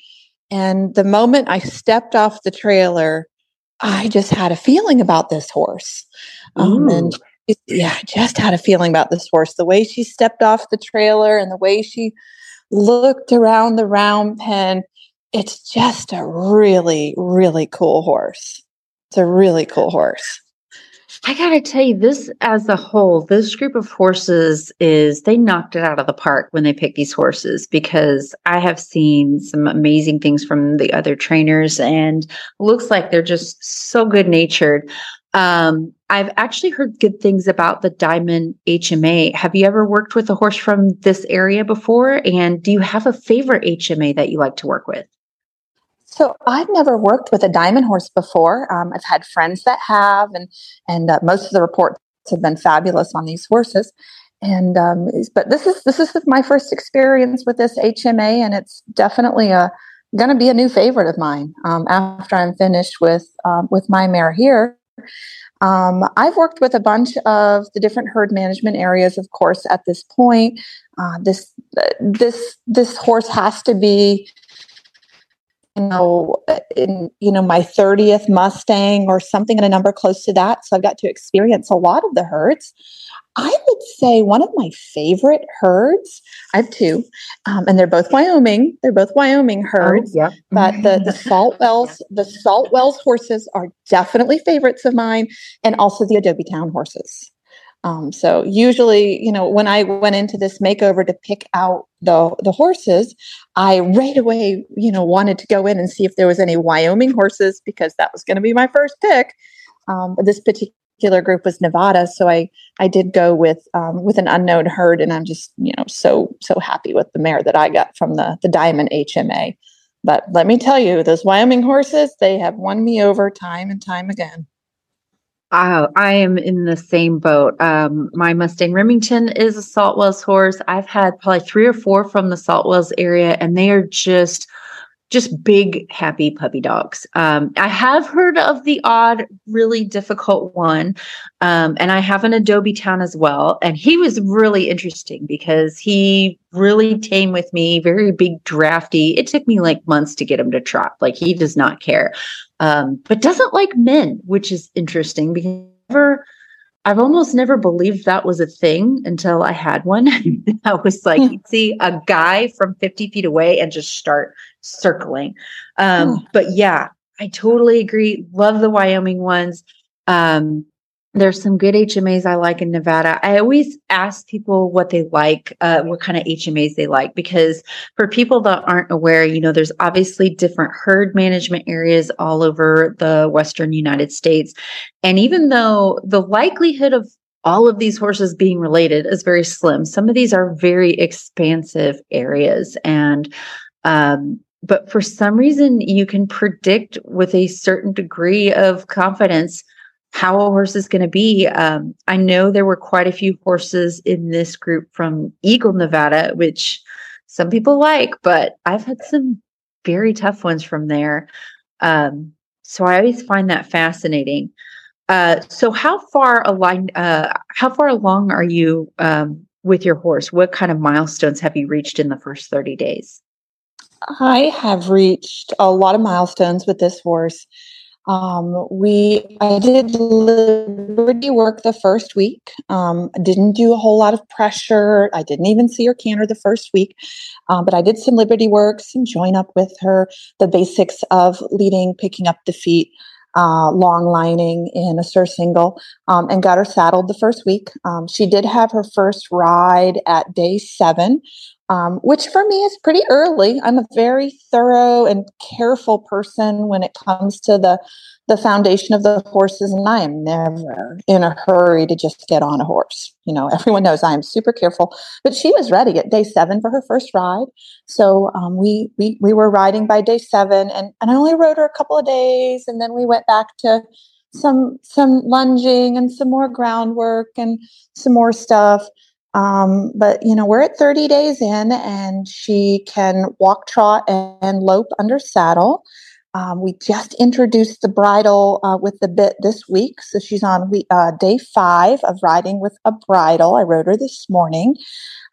[SPEAKER 3] And the moment I stepped off the trailer, I just had a feeling about this horse. Um, and yeah, just had a feeling about this horse. The way she stepped off the trailer and the way she looked around the round pen, it's just a really, really cool horse. It's a really cool horse.
[SPEAKER 2] I gotta tell you, this as a whole, this group of horses is they knocked it out of the park when they picked these horses because I have seen some amazing things from the other trainers and looks like they're just so good natured. Um, I've actually heard good things about the Diamond HMA. Have you ever worked with a horse from this area before? And do you have a favorite HMA that you like to work with?
[SPEAKER 3] So I've never worked with a diamond horse before. Um, I've had friends that have, and and uh, most of the reports have been fabulous on these horses. And um, but this is this is my first experience with this HMA, and it's definitely a going to be a new favorite of mine um, after I'm finished with um, with my mare here. Um, I've worked with a bunch of the different herd management areas, of course. At this point, uh, this uh, this this horse has to be, you know, in you know my thirtieth Mustang or something in a number close to that. So I've got to experience a lot of the herds. I would say one of my favorite herds. I have two, um, and they're both Wyoming. They're both Wyoming oh, herds.
[SPEAKER 2] Oh, yeah.
[SPEAKER 3] But the the Salt Wells, the Salt Wells horses are definitely favorites of mine, and also the Adobe Town horses. Um, so usually, you know, when I went into this makeover to pick out the the horses, I right away, you know, wanted to go in and see if there was any Wyoming horses because that was going to be my first pick. Um, this particular group was Nevada, so I I did go with um, with an unknown herd, and I'm just you know so so happy with the mare that I got from the the Diamond HMA. But let me tell you, those Wyoming horses they have won me over time and time again.
[SPEAKER 2] Oh, I am in the same boat. Um, my Mustang Remington is a Salt Wells horse. I've had probably three or four from the Salt Wells area, and they are just just big, happy puppy dogs. Um, I have heard of the odd, really difficult one. Um, and I have an Adobe Town as well. And he was really interesting because he really tame with me, very big, drafty. It took me like months to get him to trot. Like he does not care, um, but doesn't like men, which is interesting because never, I've almost never believed that was a thing until I had one. I was like, hmm. see a guy from 50 feet away and just start circling. Um. But yeah, I totally agree. Love the Wyoming ones. Um, there's some good HMAs I like in Nevada. I always ask people what they like, uh, what kind of HMAs they like, because for people that aren't aware, you know, there's obviously different herd management areas all over the Western United States. And even though the likelihood of all of these horses being related is very slim, some of these are very expansive areas. And um, but for some reason you can predict with a certain degree of confidence how a horse is going to be. Um, I know there were quite a few horses in this group from Eagle, Nevada, which some people like, but I've had some very tough ones from there. Um, so I always find that fascinating. Uh, so how far aligned, uh, how far along are you um, with your horse? What kind of milestones have you reached in the first 30 days?
[SPEAKER 3] I have reached a lot of milestones with this horse. Um, we I did liberty work the first week. Um, didn't do a whole lot of pressure. I didn't even see her canter the first week, um, but I did some liberty work, some join up with her, the basics of leading, picking up the feet, uh, long lining in a surcingle, um, and got her saddled the first week. Um, she did have her first ride at day seven, um, which for me is pretty early. I'm a very thorough and careful person when it comes to the the foundation of the horses, and I am never in a hurry to just get on a horse. You know, everyone knows I am super careful, but she was ready at day seven for her first ride. So um, we we we were riding by day seven, and and I only rode her a couple of days, and then we went back to some some lunging and some more groundwork and some more stuff. Um, but you know, we're at 30 days in, and she can walk, trot, and, lope under saddle. Um, we just introduced the bridle uh, with the bit this week. So she's on we, uh, day five of riding with a bridle. I rode her this morning.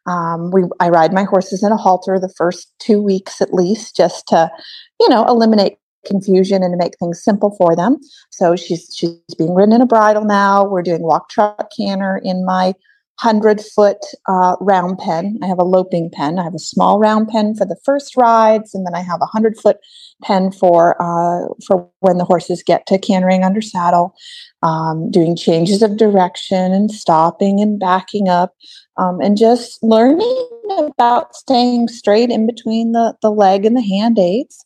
[SPEAKER 3] Um, we I ride my horses in a halter the first two weeks at least, just to, you know, eliminate confusion and to make things simple for them. So she's she's being ridden in a bridle now. We're doing walk, trot, canter in my hundred foot uh, round pen. I have a loping pen. I have a small round pen for the first rides, and then I have a hundred foot pen for uh, for when the horses get to cantering under saddle, um, doing changes of direction and stopping and backing up, um, and just learning about staying straight in between the the leg and the hand aids.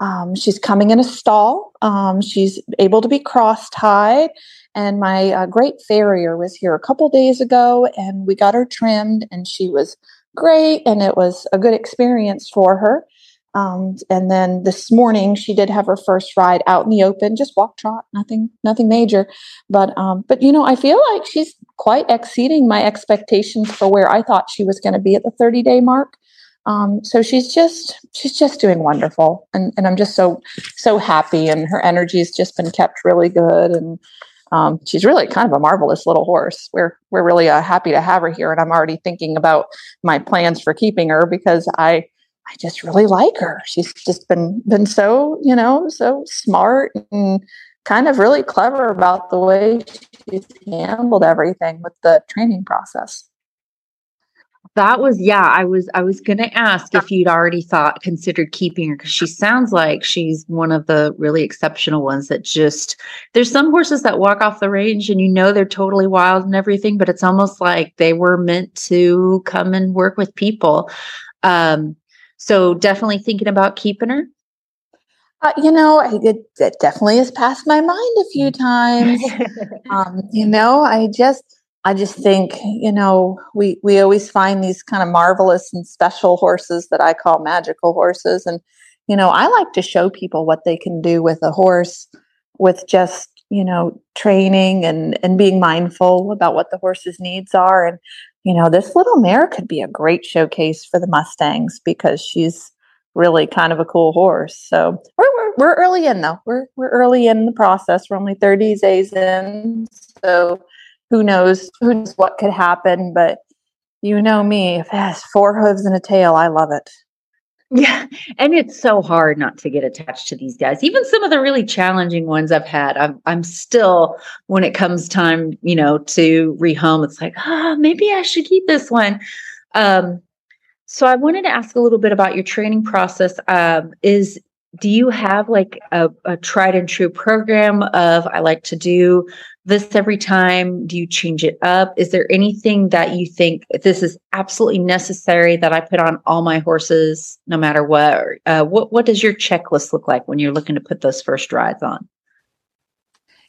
[SPEAKER 3] Um, she's coming in a stall. Um, she's able to be cross tied and my uh, great farrier was here a couple days ago, and we got her trimmed, and she was great, and it was a good experience for her. Um, and then this morning she did have her first ride out in the open, just walk trot, nothing, nothing major. But um, but you know, I feel like she's quite exceeding my expectations for where I thought she was going to be at the 30 day mark. Um, so she's just she's just doing wonderful, and and I'm just so so happy, and her energy has just been kept really good, and um, she's really kind of a marvelous little horse. We're we're really uh, happy to have her here, and I'm already thinking about my plans for keeping her because I I just really like her. She's just been been so you know so smart and kind of really clever about the way she's handled everything with the training process.
[SPEAKER 2] That was yeah. I was I was gonna ask if you'd already thought considered keeping her because she sounds like she's one of the really exceptional ones that just there's some horses that walk off the range and you know they're totally wild and everything, but it's almost like they were meant to come and work with people. Um, so definitely thinking about keeping her.
[SPEAKER 3] Uh, you know, I, it, it definitely has passed my mind a few times. um, you know, I just I just think, you know, we we always find these kind of marvelous and special horses that I call magical horses and you know, I like to show people what they can do with a horse with just, you know, training and and being mindful about what the horse's needs are and you know, this little mare could be a great showcase for the Mustangs because she's really kind of a cool horse. So we're, we're, we're early in though. We're, we're early in the process. We're only 30 days in. So who knows who knows what could happen but you know me if it has four hooves and a tail i love it.
[SPEAKER 2] Yeah and it's so hard not to get attached to these guys. Even some of the really challenging ones i've had i'm, I'm still when it comes time you know to rehome it's like ah oh, maybe i should keep this one. Um so i wanted to ask a little bit about your training process. Um is do you have like a, a tried and true program of i like to do this every time? Do you change it up? Is there anything that you think this is absolutely necessary that I put on all my horses, no matter what? Uh, what what does your checklist look like when you're looking to put those first rides on?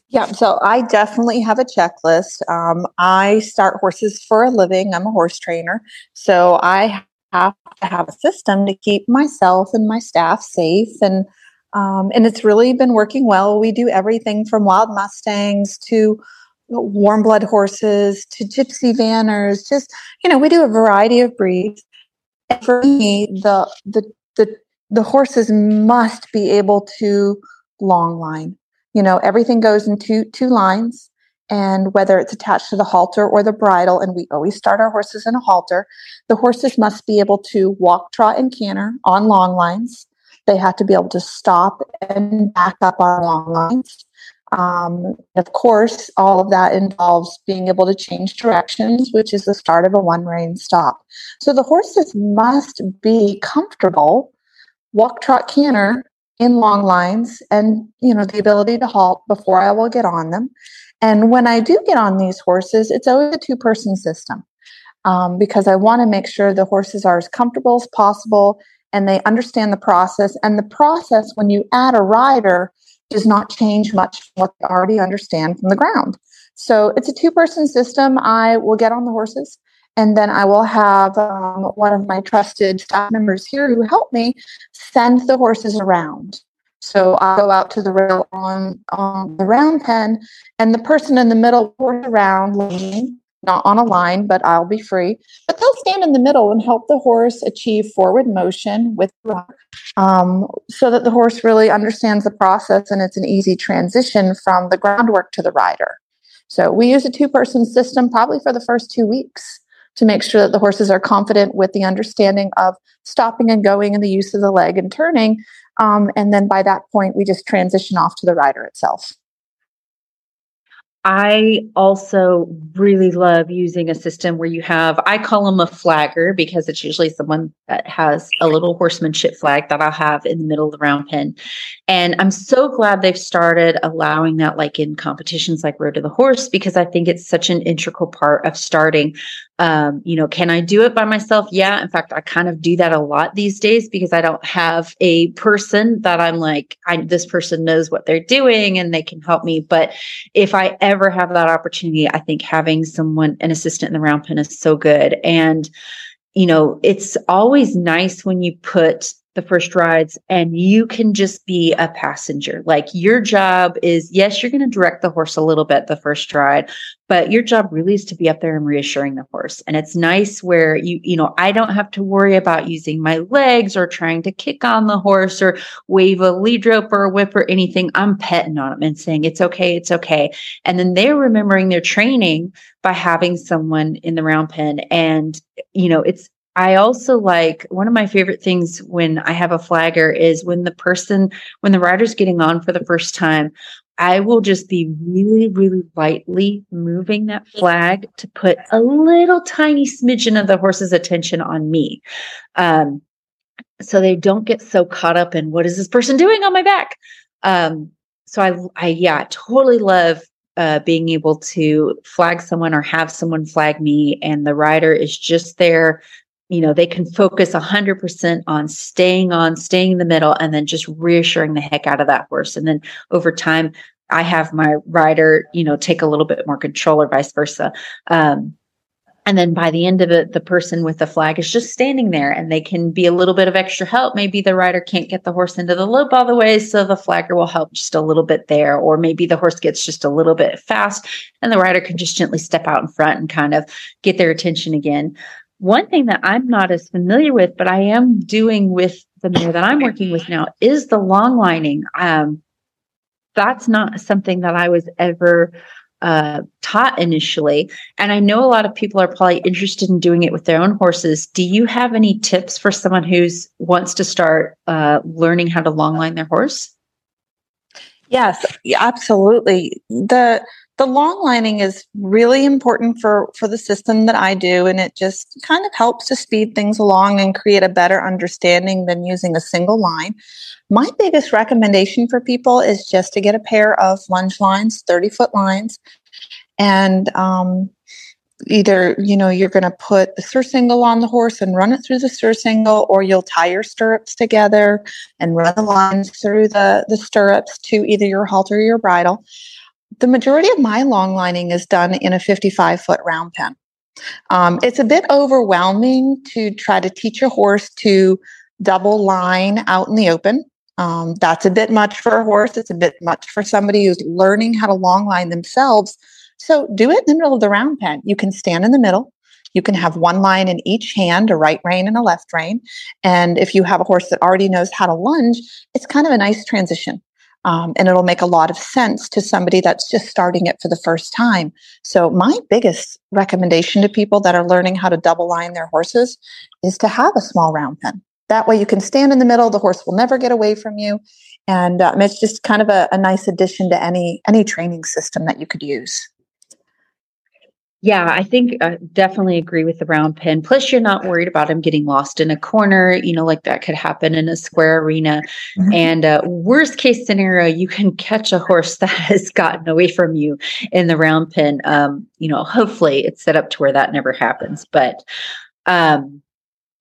[SPEAKER 3] Yeah, so I definitely have a checklist. Um, I start horses for a living. I'm a horse trainer, so I have to have a system to keep myself and my staff safe and um, and it's really been working well. We do everything from wild Mustangs to warm blood horses to gypsy vanners. Just you know, we do a variety of breeds. And for me, the the the the horses must be able to long line. You know, everything goes in two two lines, and whether it's attached to the halter or the bridle, and we always start our horses in a halter. The horses must be able to walk, trot, and canter on long lines. They have to be able to stop and back up on long lines. Um, of course, all of that involves being able to change directions, which is the start of a one rein stop. So the horses must be comfortable, walk, trot, canter in long lines, and you know the ability to halt before I will get on them. And when I do get on these horses, it's always a two person system. um, because I want to make sure the horses are as comfortable as possible and they understand the process. And the process, when you add a rider, does not change much from what they already understand from the ground. So it's a two person system. I will get on the horses and then I will have um, one of my trusted staff members here who help me send the horses around. So I'll go out to the rail on, on the round pen, and the person in the middle will around leaning, not on a line, but I'll be free. But they'll stand in the middle and help the horse achieve forward motion with um, so that the horse really understands the process and it's an easy transition from the groundwork to the rider. So we use a two person system probably for the first two weeks to make sure that the horses are confident with the understanding of stopping and going and the use of the leg and turning. Um, and then by that point, we just transition off to the rider itself.
[SPEAKER 2] I also really love using a system where you have, I call them a flagger because it's usually someone that has a little horsemanship flag that I'll have in the middle of the round pen. And I'm so glad they've started allowing that, like in competitions like Road to the Horse, because I think it's such an integral part of starting um, you know, can I do it by myself? Yeah. In fact, I kind of do that a lot these days because I don't have a person that I'm like, I, this person knows what they're doing and they can help me. But if I ever have that opportunity, I think having someone, an assistant in the round pen is so good. And, you know, it's always nice when you put the first rides and you can just be a passenger. Like your job is, yes, you're going to direct the horse a little bit the first ride, but your job really is to be up there and reassuring the horse. And it's nice where you, you know, I don't have to worry about using my legs or trying to kick on the horse or wave a lead rope or a whip or anything. I'm petting on them and saying, it's okay, it's okay. And then they're remembering their training by having someone in the round pen. And, you know, it's, I also like one of my favorite things when I have a flagger is when the person, when the rider's getting on for the first time, I will just be really, really lightly moving that flag to put a little tiny smidgen of the horse's attention on me. Um, so they don't get so caught up in what is this person doing on my back? Um, so I, I, yeah, totally love uh, being able to flag someone or have someone flag me, and the rider is just there you know, they can focus 100% on staying on, staying in the middle, and then just reassuring the heck out of that horse. And then over time, I have my rider, you know, take a little bit more control or vice versa. Um, and then by the end of it, the person with the flag is just standing there and they can be a little bit of extra help. Maybe the rider can't get the horse into the loop all the way. So the flagger will help just a little bit there. Or maybe the horse gets just a little bit fast and the rider can just gently step out in front and kind of get their attention again. One thing that I'm not as familiar with, but I am doing with the mare that I'm working with now is the long lining. Um, that's not something that I was ever uh, taught initially. And I know a lot of people are probably interested in doing it with their own horses. Do you have any tips for someone who's wants to start uh, learning how to long line their horse?
[SPEAKER 3] Yes, absolutely. The the long lining is really important for for the system that I do and it just kind of helps to speed things along and create a better understanding than using a single line. My biggest recommendation for people is just to get a pair of lunge lines, 30 foot lines, and um, either you know you're going to put the surcingle on the horse and run it through the surcingle or you'll tie your stirrups together and run the lines through the the stirrups to either your halter or your bridle the majority of my long lining is done in a 55 foot round pen. Um, it's a bit overwhelming to try to teach a horse to double line out in the open. Um, that's a bit much for a horse. It's a bit much for somebody who's learning how to long line themselves. So do it in the middle of the round pen. You can stand in the middle. You can have one line in each hand, a right rein and a left rein. And if you have a horse that already knows how to lunge, it's kind of a nice transition. Um, and it'll make a lot of sense to somebody that's just starting it for the first time. So, my biggest recommendation to people that are learning how to double line their horses is to have a small round pen. That way, you can stand in the middle. The horse will never get away from you, and um, it's just kind of a, a nice addition to any any training system that you could use.
[SPEAKER 2] Yeah, I think I definitely agree with the round pen. Plus, you're not worried about him getting lost in a corner, you know, like that could happen in a square arena. Mm-hmm. And uh, worst case scenario, you can catch a horse that has gotten away from you in the round pen. Um, you know, hopefully it's set up to where that never happens. But um,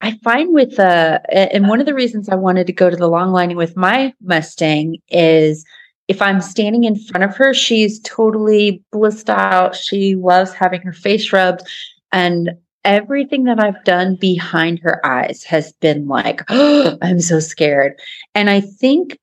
[SPEAKER 2] I find with uh, and one of the reasons I wanted to go to the long lining with my Mustang is if I'm standing in front of her, she's totally blissed out. She loves having her face rubbed. And everything that I've done behind her eyes has been like, oh, I'm so scared. And I think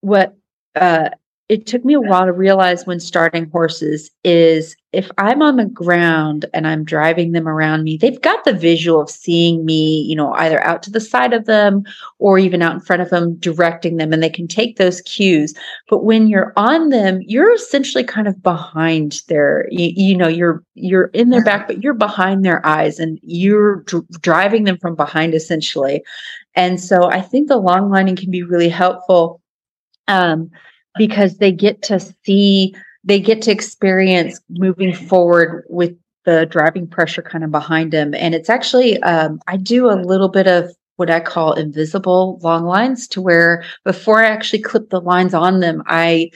[SPEAKER 2] what uh, it took me a while to realize when starting horses is if I'm on the ground and I'm driving them around me, they've got the visual of seeing me, you know, either out to the side of them or even out in front of them, directing them, and they can take those cues. But when you're on them, you're essentially kind of behind their, you, you know, you're you're in their back, but you're behind their eyes, and you're dr- driving them from behind essentially. And so I think the long lining can be really helpful. Um, because they get to see they get to experience moving forward with the driving pressure kind of behind them. And it's actually um, i do a little bit of what i call invisible long lines to where before i actually clip the lines on them i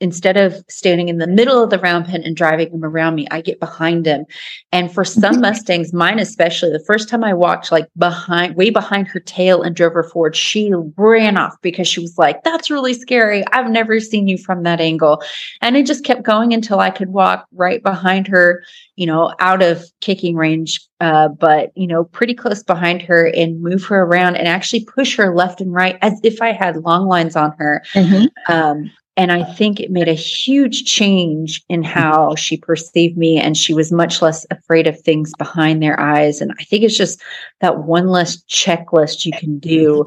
[SPEAKER 2] instead of standing in the middle of the round pen and driving him around me, I get behind him. And for some Mustangs, mine especially, the first time I walked like behind, way behind her tail and drove her forward, she ran off because she was like, that's really scary. I've never seen you from that angle. And it just kept going until I could walk right behind her, you know, out of kicking range, uh, but, you know, pretty close behind her and move her around and actually push her left and right as if I had long lines on her. Mm-hmm. Um, and I think it made a huge change in how she perceived me. And she was much less afraid of things behind their eyes. And I think it's just that one less checklist you can do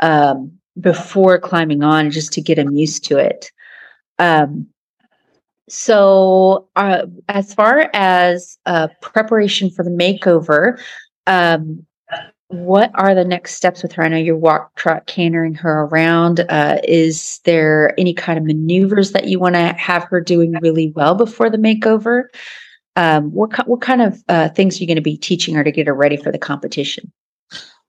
[SPEAKER 2] um, before climbing on just to get them used to it. Um, so, uh, as far as uh, preparation for the makeover, um, what are the next steps with her? I know you're walk, trot, cantering her around. Uh, is there any kind of maneuvers that you want to have her doing really well before the makeover? Um, what what kind of uh, things are you going to be teaching her to get her ready for the competition?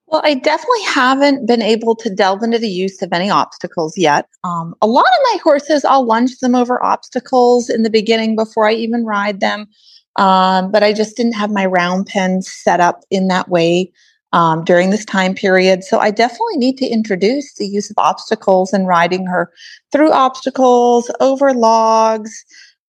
[SPEAKER 3] Well, I definitely haven't been able to delve into the use of any obstacles yet. Um, a lot of my horses, I'll lunge them over obstacles in the beginning before I even ride them. Um, but I just didn't have my round pen set up in that way um, during this time period. So I definitely need to introduce the use of obstacles and riding her through obstacles, over logs,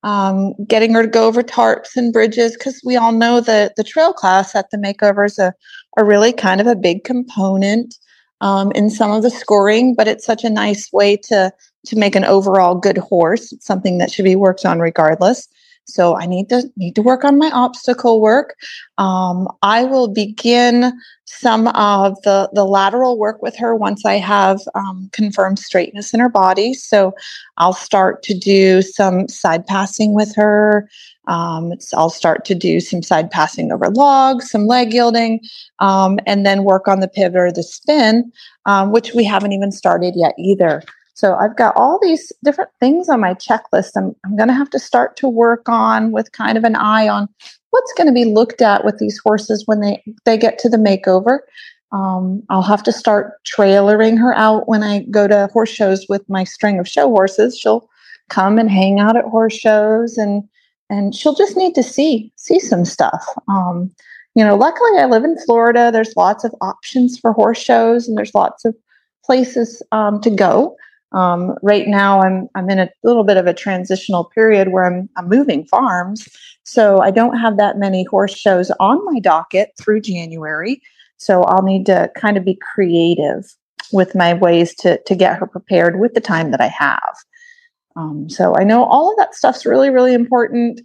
[SPEAKER 3] um, getting her to go over tarps and bridges, because we all know that the trail class at the makeovers are, are really kind of a big component um, in some of the scoring, but it's such a nice way to to make an overall good horse. It's something that should be worked on regardless. So I need to need to work on my obstacle work. Um, I will begin some of the the lateral work with her once I have um, confirmed straightness in her body. So I'll start to do some side passing with her. Um, I'll start to do some side passing over logs, some leg yielding, um, and then work on the pivot or the spin, um, which we haven't even started yet either. So I've got all these different things on my checklist I'm, I'm going to have to start to work on with kind of an eye on what's going to be looked at with these horses when they, they get to the makeover. Um, I'll have to start trailering her out when I go to horse shows with my string of show horses. She'll come and hang out at horse shows and and she'll just need to see see some stuff. Um, you know, luckily I live in Florida. There's lots of options for horse shows and there's lots of places um, to go. Um, right now, I'm I'm in a little bit of a transitional period where I'm I'm moving farms, so I don't have that many horse shows on my docket through January. So I'll need to kind of be creative with my ways to to get her prepared with the time that I have. Um, so I know all of that stuff's really really important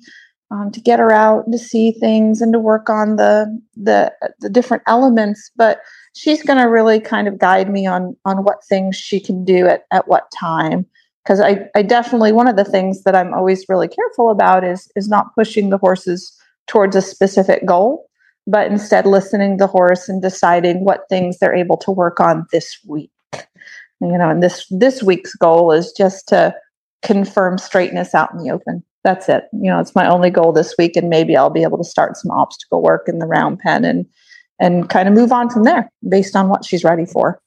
[SPEAKER 3] um, to get her out and to see things and to work on the the the different elements, but she's going to really kind of guide me on on what things she can do at, at what time because I, I definitely one of the things that i'm always really careful about is is not pushing the horses towards a specific goal but instead listening to the horse and deciding what things they're able to work on this week you know and this this week's goal is just to confirm straightness out in the open. That's it. You know, it's my only goal this week, and maybe I'll be able to start some obstacle work in the round pen and and kind of move on from there based on what she's ready for.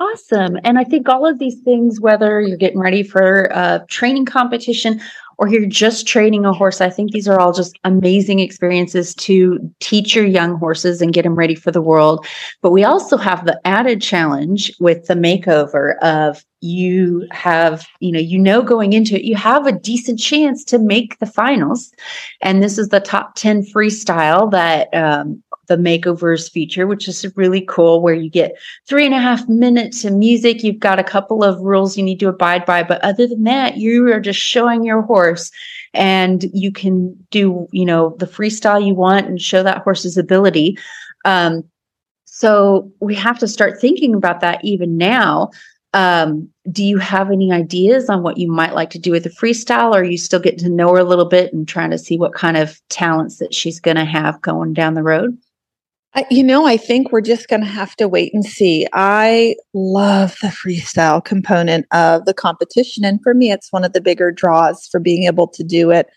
[SPEAKER 2] Awesome. And I think all of these things, whether you're getting ready for a training competition or you're just training a horse, I think these are all just amazing experiences to teach your young horses and get them ready for the world. But we also have the added challenge with the makeover of you have, you know, you know, going into it, you have a decent chance to make the finals. And this is the top 10 freestyle that um, the makeovers feature, which is really cool, where you get three and a half minutes of music. You've got a couple of rules you need to abide by. But other than that, you are just showing your horse and you can do, you know, the freestyle you want and show that horse's ability. Um, so we have to start thinking about that even now. Um, do you have any ideas on what you might like to do with the freestyle? Or are you still getting to know her a little bit and trying to see what kind of talents that she's going to have going down the road?
[SPEAKER 3] You know, I think we're just going to have to wait and see. I love the freestyle component of the competition. And for me, it's one of the bigger draws for being able to do it.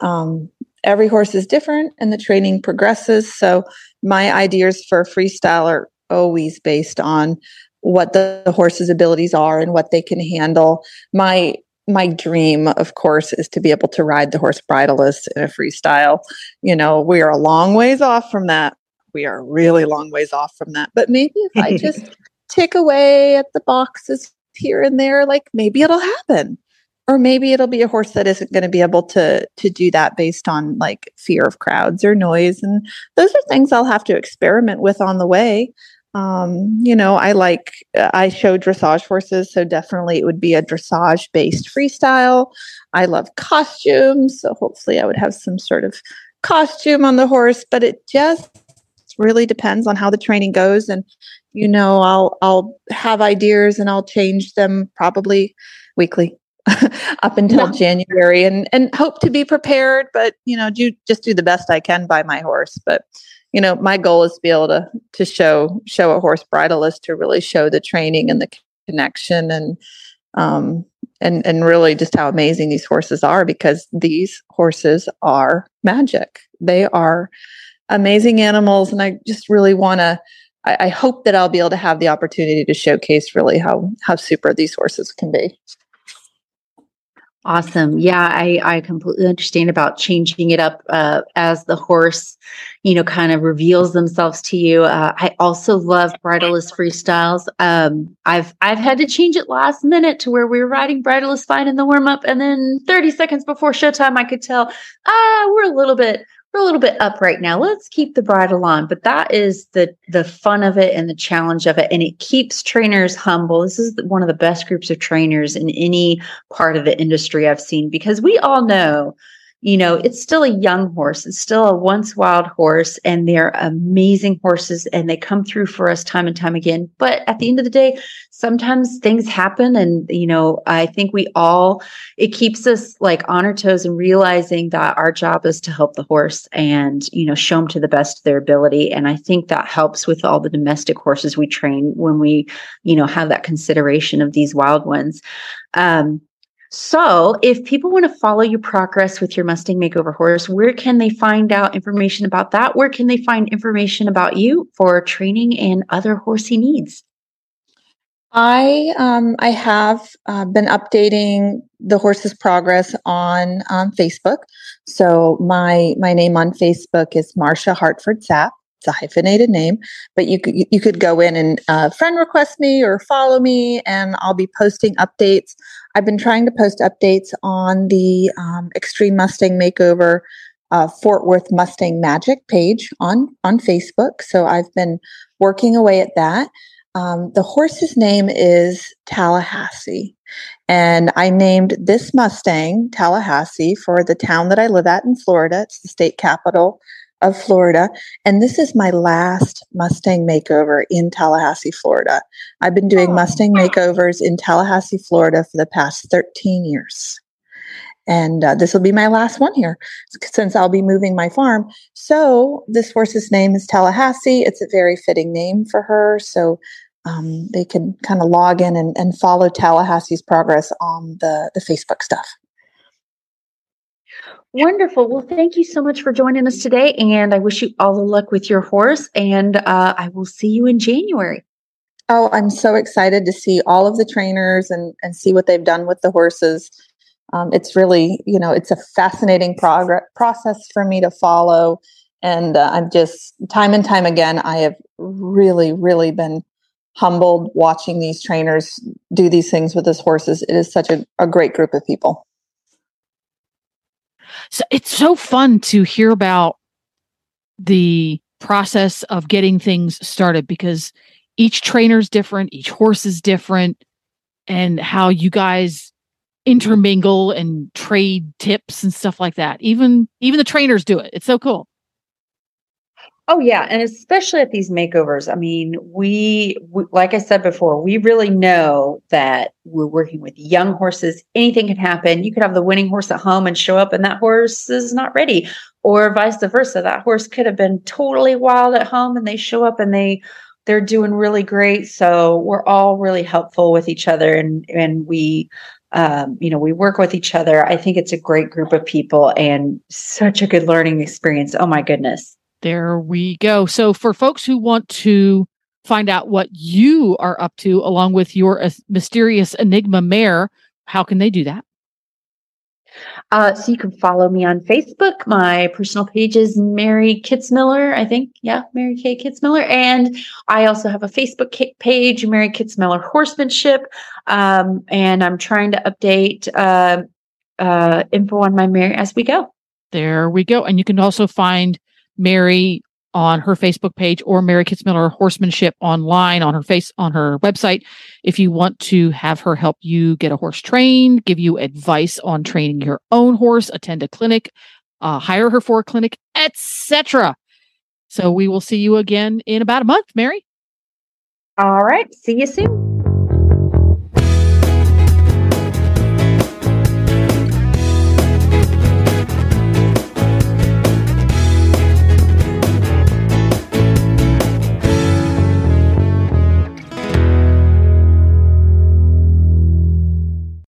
[SPEAKER 3] Um, every horse is different and the training progresses. So my ideas for freestyle are always based on what the, the horse's abilities are and what they can handle. My my dream, of course, is to be able to ride the horse bridleless in a freestyle. You know, we are a long ways off from that, we are really long ways off from that. But maybe if I just tick away at the boxes here and there, like maybe it'll happen. Or maybe it'll be a horse that isn't going to be able to to do that based on like fear of crowds or noise. And those are things I'll have to experiment with on the way. Um, you know, I like I show dressage horses, so definitely it would be a dressage based freestyle. I love costumes, so hopefully I would have some sort of costume on the horse, but it just really depends on how the training goes. And you know i'll i'll have ideas and i'll change them probably weekly up until yeah. january and and hope to be prepared but you know do just do the best i can by my horse. But you know my goal is to be able to to show show a horse bridleless to really show the training and the connection and um and and really just how amazing these horses are because these horses are magic. They are amazing animals. And I just really want to, I, I hope that I'll be able to have the opportunity to showcase really how, how super these horses can be.
[SPEAKER 2] Awesome. Yeah, I, I completely understand about changing it up uh, as the horse, you know, kind of reveals themselves to you. Uh, I also love bridleless freestyles. Um, I've I've had to change it last minute to where we were riding bridleless fine in the warm up, and then 30 seconds before showtime, I could tell ah we're a little bit we're a little bit up right now. Let's keep the bridle on. But that is the the fun of it and the challenge of it. And it keeps trainers humble. This is one of the best groups of trainers in any part of the industry I've seen because we all know you know, it's still a young horse. It's still a once wild horse, and they're amazing horses, and they come through for us time and time again. But at the end of the day, sometimes things happen, and you know, I think we all it keeps us like on our toes and realizing that our job is to help the horse and you know show them to the best of their ability. And I think that helps with all the domestic horses we train when we you know have that consideration of these wild ones. Um, so, if people want to follow your progress with your Mustang Makeover horse, where can they find out information about that? Where can they find information about you for training and other horsey needs?
[SPEAKER 3] I um, I have uh, been updating the horse's progress on um, Facebook. So my my name on Facebook is Marsha Hartford Sapp. It's a hyphenated name, but you could you could go in and uh, friend request me or follow me, and I'll be posting updates I've been trying to post updates on the um, Extreme Mustang Makeover uh, Fort Worth Mustang Magic page on on Facebook. So I've been working away at that. Um, the horse's name is Tallahassee, and I named this Mustang Tallahassee for the town that I live at in Florida. It's the state capital of Florida. And this is my last Mustang makeover in Tallahassee, Florida. I've been doing oh. Mustang makeovers in Tallahassee, Florida for the past 13 years. And uh, this will be my last one here since I'll be moving my farm. So, this horse's name is Tallahassee. It's a very fitting name for her. So, um, they can kind of log in and, and follow Tallahassee's progress on the, the Facebook stuff.
[SPEAKER 2] Wonderful. Well, thank you so much for joining us today. And I wish you all the luck with your horse. And uh, I will see you in January.
[SPEAKER 3] Oh, I'm so excited to see all of the trainers and, and see what they've done with the horses. Um, it's really, you know, it's a fascinating progress process for me to follow. And uh, I'm just, time and time again, I have really, really been humbled watching these trainers do these things with these horses. It is such a, a great group of people.
[SPEAKER 1] So it's so fun to hear about the process of getting things started because each trainer's different, each horse is different, and how you guys intermingle and trade tips and stuff like that. Even even the trainers do it. It's so cool.
[SPEAKER 2] Oh yeah, and especially at these makeovers. I mean, we, we, like I said before, we really know that we're working with young horses. Anything can happen. You could have the winning horse at home and show up and that horse is not ready or vice versa. That horse could have been totally wild at home and they show up and they they're doing really great. So we're all really helpful with each other and and we um, you know, we work with each other. I think it's a great group of people and such a good learning experience. Oh my goodness.
[SPEAKER 1] There we go. So, for folks who want to find out what you are up to along with your uh, mysterious Enigma mare, how can they do that?
[SPEAKER 2] Uh, so you can follow me on Facebook. My personal page is Mary Kitzmiller. I think, yeah, Mary K. Kitzmiller. And I also have a Facebook page, Mary Kitzmiller Horsemanship. Um, and I'm trying to update uh, uh, info on my Mary as we go.
[SPEAKER 1] There we go. And you can also find Mary on her Facebook page or Mary Kitzmiller Horsemanship online on her face on her website. If you want to have her help you get a horse trained, give you advice on training your own horse, attend a clinic, uh, hire her for a clinic, etc. So we will see you again in about a month, Mary.
[SPEAKER 2] All right. See you soon.